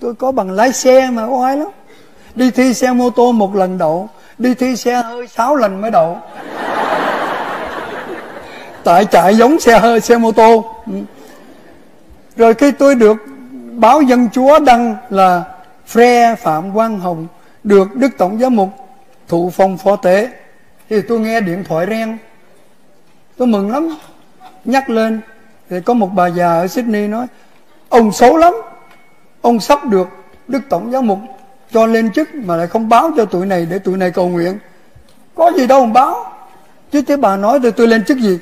Speaker 1: Tôi có bằng lái xe mà oai lắm. Đi thi xe mô tô một lần đậu, đi thi xe hơi sáu lần mới đậu. Tại chạy giống xe hơi, xe mô tô. Rồi khi tôi được báo dân chúa đăng là Fre Phạm Quang Hồng, được Đức Tổng giám mục thụ phong phó tế, thì tôi nghe điện thoại reng. Tôi mừng lắm nhắc lên. Thì có một bà già ở Sydney nói, ông xấu lắm, ông sắp được đức tổng giáo mục cho lên chức mà lại không báo cho tụi này để tụi này cầu nguyện. Có gì đâu ông báo. Chứ thế bà nói thì tôi lên chức gì?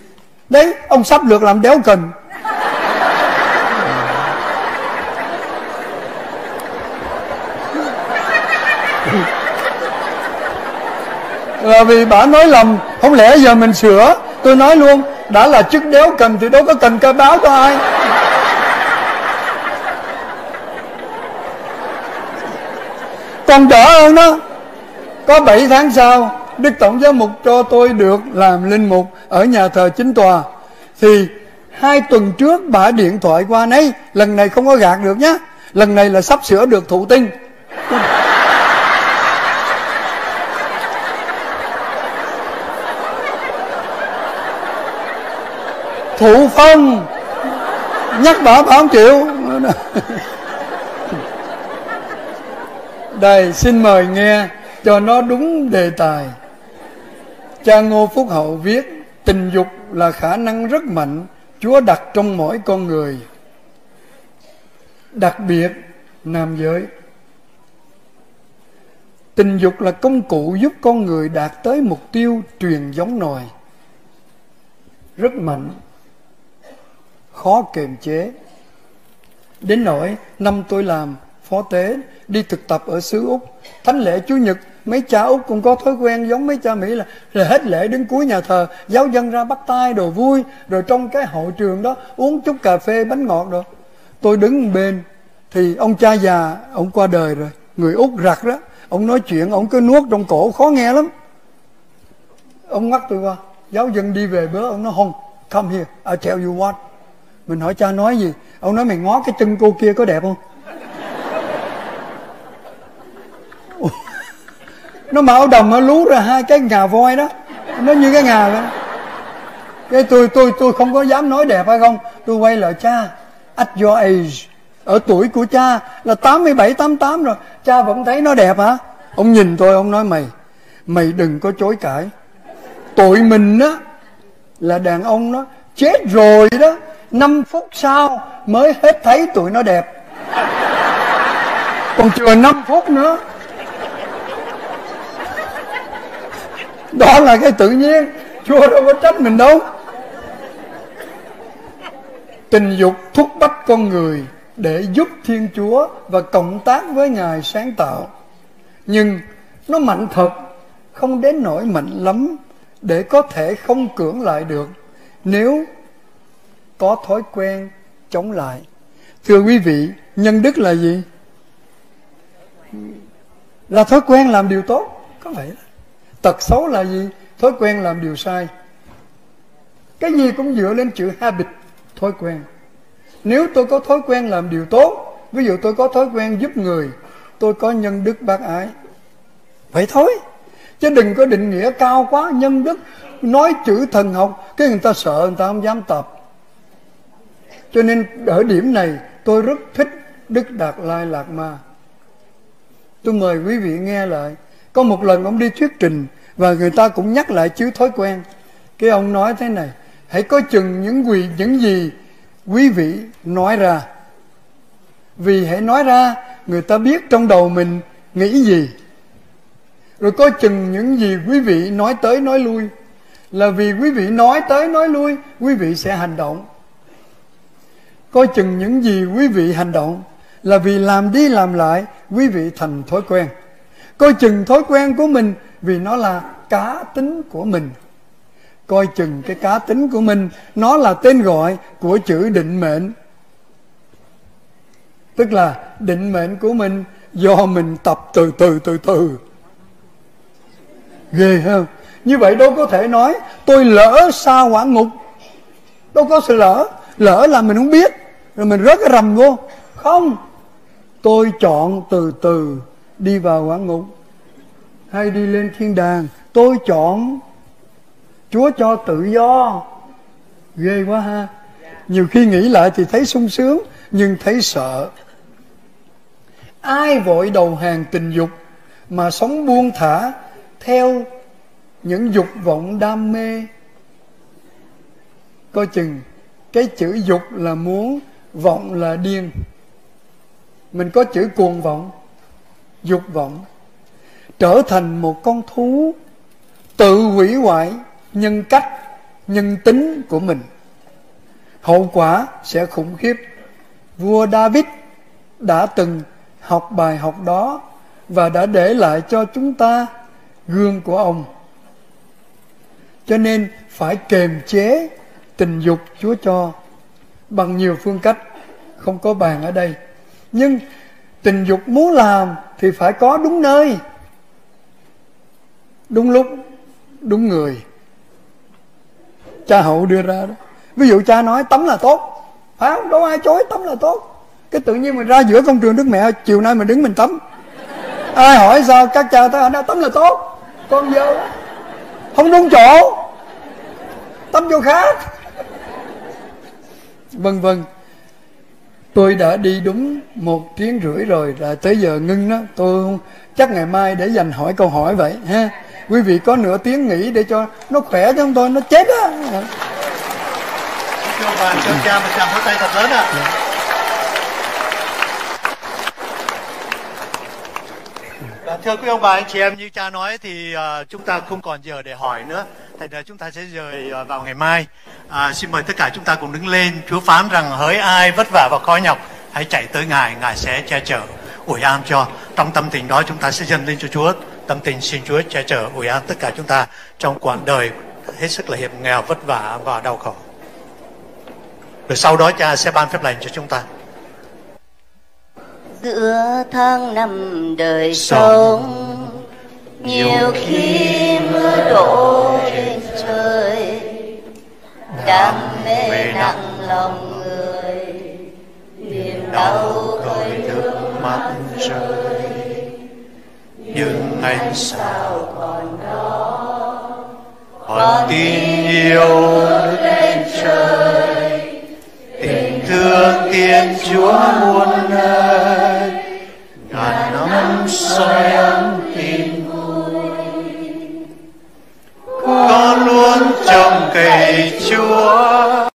Speaker 1: Đấy, ông sắp được làm đéo cần. [LAUGHS] Là vì bà nói lầm, không lẽ giờ mình sửa? Tôi nói luôn đã là chức đéo cần thì đâu có cần cái báo cho ai. Còn đỡ hơn đó, có 7 tháng sau, Đức Tổng giám mục cho tôi được làm linh mục ở nhà thờ chính tòa. Thì hai tuần trước bà điện thoại qua nấy, lần này không có gạt được nhá. Lần này là sắp sửa được thụ tinh. Thụ phong nhắc bà bà không chịu. Đây, xin mời nghe cho nó đúng đề tài. Cha ngô phúc hậu viết, tình dục là khả năng rất mạnh, chúa đặt trong mỗi con người. Đặc biệt, nam giới. Tình dục là công cụ giúp con người đạt tới mục tiêu truyền giống nòi. Rất mạnh khó kiềm chế. Đến nỗi năm tôi làm phó tế đi thực tập ở xứ úc. Thánh lễ chủ nhật mấy cha úc cũng có thói quen giống mấy cha mỹ là, là hết lễ đến cuối nhà thờ giáo dân ra bắt tay đồ vui rồi trong cái hội trường đó uống chút cà phê bánh ngọt rồi tôi đứng bên thì ông cha già ông qua đời rồi người úc rặt đó ông nói chuyện ông cứ nuốt trong cổ khó nghe lắm. Ông ngắt tôi qua giáo dân đi về bữa ông nói không come here I tell you what mình hỏi cha nói gì? Ông nói mày ngó cái chân cô kia có đẹp không? Nó mạo đồng, nó lú ra hai cái ngà voi đó. Nó như cái ngà đó cái tôi tôi tôi không có dám nói đẹp hay không? Tôi quay lại, cha, at your age, ở tuổi của cha là 87 88 rồi. Cha vẫn thấy nó đẹp hả? Ông nhìn tôi, ông nói, mày mày đừng có chối cãi. Tội mình á, là đàn ông nó chết rồi đó. 5 phút sau mới hết thấy tụi nó đẹp. Còn chưa 5 phút nữa. Đó là cái tự nhiên. Chúa đâu có trách mình đâu. Tình dục thúc bách con người để giúp thiên chúa và cộng tác với ngài sáng tạo. Nhưng nó mạnh thật, không đến nỗi mạnh lắm để có thể không cưỡng lại được. Nếu có thói quen chống lại. Thưa quý vị, nhân đức là gì? Là thói quen làm điều tốt, có vậy đó. Tật xấu là gì? Thói quen làm điều sai. Cái gì cũng dựa lên chữ habit, thói quen. Nếu tôi có thói quen làm điều tốt, ví dụ tôi có thói quen giúp người, tôi có nhân đức bác ái. Vậy thôi. Chứ đừng có định nghĩa cao quá, nhân đức, nói chữ thần học, cái người ta sợ, người ta không dám tập cho nên ở điểm này tôi rất thích đức đạt lai lạc ma. Tôi mời quý vị nghe lại. Có một lần ông đi thuyết trình và người ta cũng nhắc lại chứ thói quen. Cái ông nói thế này, hãy có chừng những quỳ, những gì quý vị nói ra. Vì hãy nói ra, người ta biết trong đầu mình nghĩ gì. Rồi có chừng những gì quý vị nói tới nói lui. Là vì quý vị nói tới nói lui, quý vị sẽ hành động coi chừng những gì quý vị hành động là vì làm đi làm lại quý vị thành thói quen. Coi chừng thói quen của mình vì nó là cá tính của mình. Coi chừng cái cá tính của mình, nó là tên gọi của chữ định mệnh. Tức là định mệnh của mình do mình tập từ từ từ từ. Ghê không như vậy đâu có thể nói tôi lỡ xa quả ngục. Đâu có sự lỡ. Lỡ là mình không biết rồi mình rớt cái rầm vô. Không. Tôi chọn từ từ đi vào quả ngục. Hay đi lên thiên đàng. Tôi chọn chúa cho tự do. Ghê quá ha. Nhiều khi nghĩ lại thì thấy sung sướng, nhưng thấy sợ. Ai vội đầu hàng tình dục mà sống buông thả theo những dục vọng đam mê? Coi chừng cái chữ dục là muốn vọng là điên. Mình có chữ cuồng vọng, dục vọng. Trở thành một con thú, tự hủy hoại nhân cách, nhân tính của mình. Hậu quả sẽ khủng khiếp. Vua david đã từng học bài học đó và đã để lại cho chúng ta gương của ông. Cho nên phải kềm chế tình dục chúa cho bằng nhiều phương cách, không có bàn ở đây. Nhưng tình dục muốn làm thì phải có đúng nơi, đúng lúc, đúng người. Cha hậu đưa ra đó. Ví dụ cha nói, tắm là tốt. Phải không? Đâu ai chối, tắm là tốt. Cái tự nhiên mình ra giữa công trường đức mẹ chiều nay mình đứng mình tắm. Ai hỏi sao? Các cha ta nói tắm là tốt. Con vô không đúng chỗ. Tắm vô khác vân vân. Tôi đã đi đúng một tiếng rưỡi rồi là tới giờ ngưng đó. Tôi chắc ngày mai để dành hỏi câu hỏi vậy ha? Quý vị có nửa tiếng nghỉ để cho nó khỏe cho tôi nó chết á.
Speaker 2: Thưa bà cho cha một tràng vỗ tay thật lớn ạ. À. thưa quý ông bà anh chị em như cha nói thì uh, chúng ta không còn giờ để hỏi nữa thành ra chúng ta sẽ rời uh, vào ngày mai. À, xin mời tất cả chúng ta cùng đứng lên chúa phán rằng hỡi ai vất vả và khó nhọc hãy chạy tới ngài ngài sẽ che chở ủi an cho. Trong tâm tình đó chúng ta sẽ dâng lên cho chúa. Tâm tình xin chúa che chở ủi an tất cả chúng ta trong quãng đời hết sức là hiểm nghèo vất vả và đau khổ. Rồi sau đó cha sẽ ban phép lành cho chúng ta.
Speaker 3: Giữa tháng năm đời sống nhiều khi mưa đổ trên trời, đam mê nặng lòng người, niềm
Speaker 2: đau khởi nước mắt rơi. Nhưng anh sao còn đó? Còn tin yêu lên trời, tình thương thiên chúa muôn nơi, ngàn năm soi ấm con luôn trông cậy Chúa.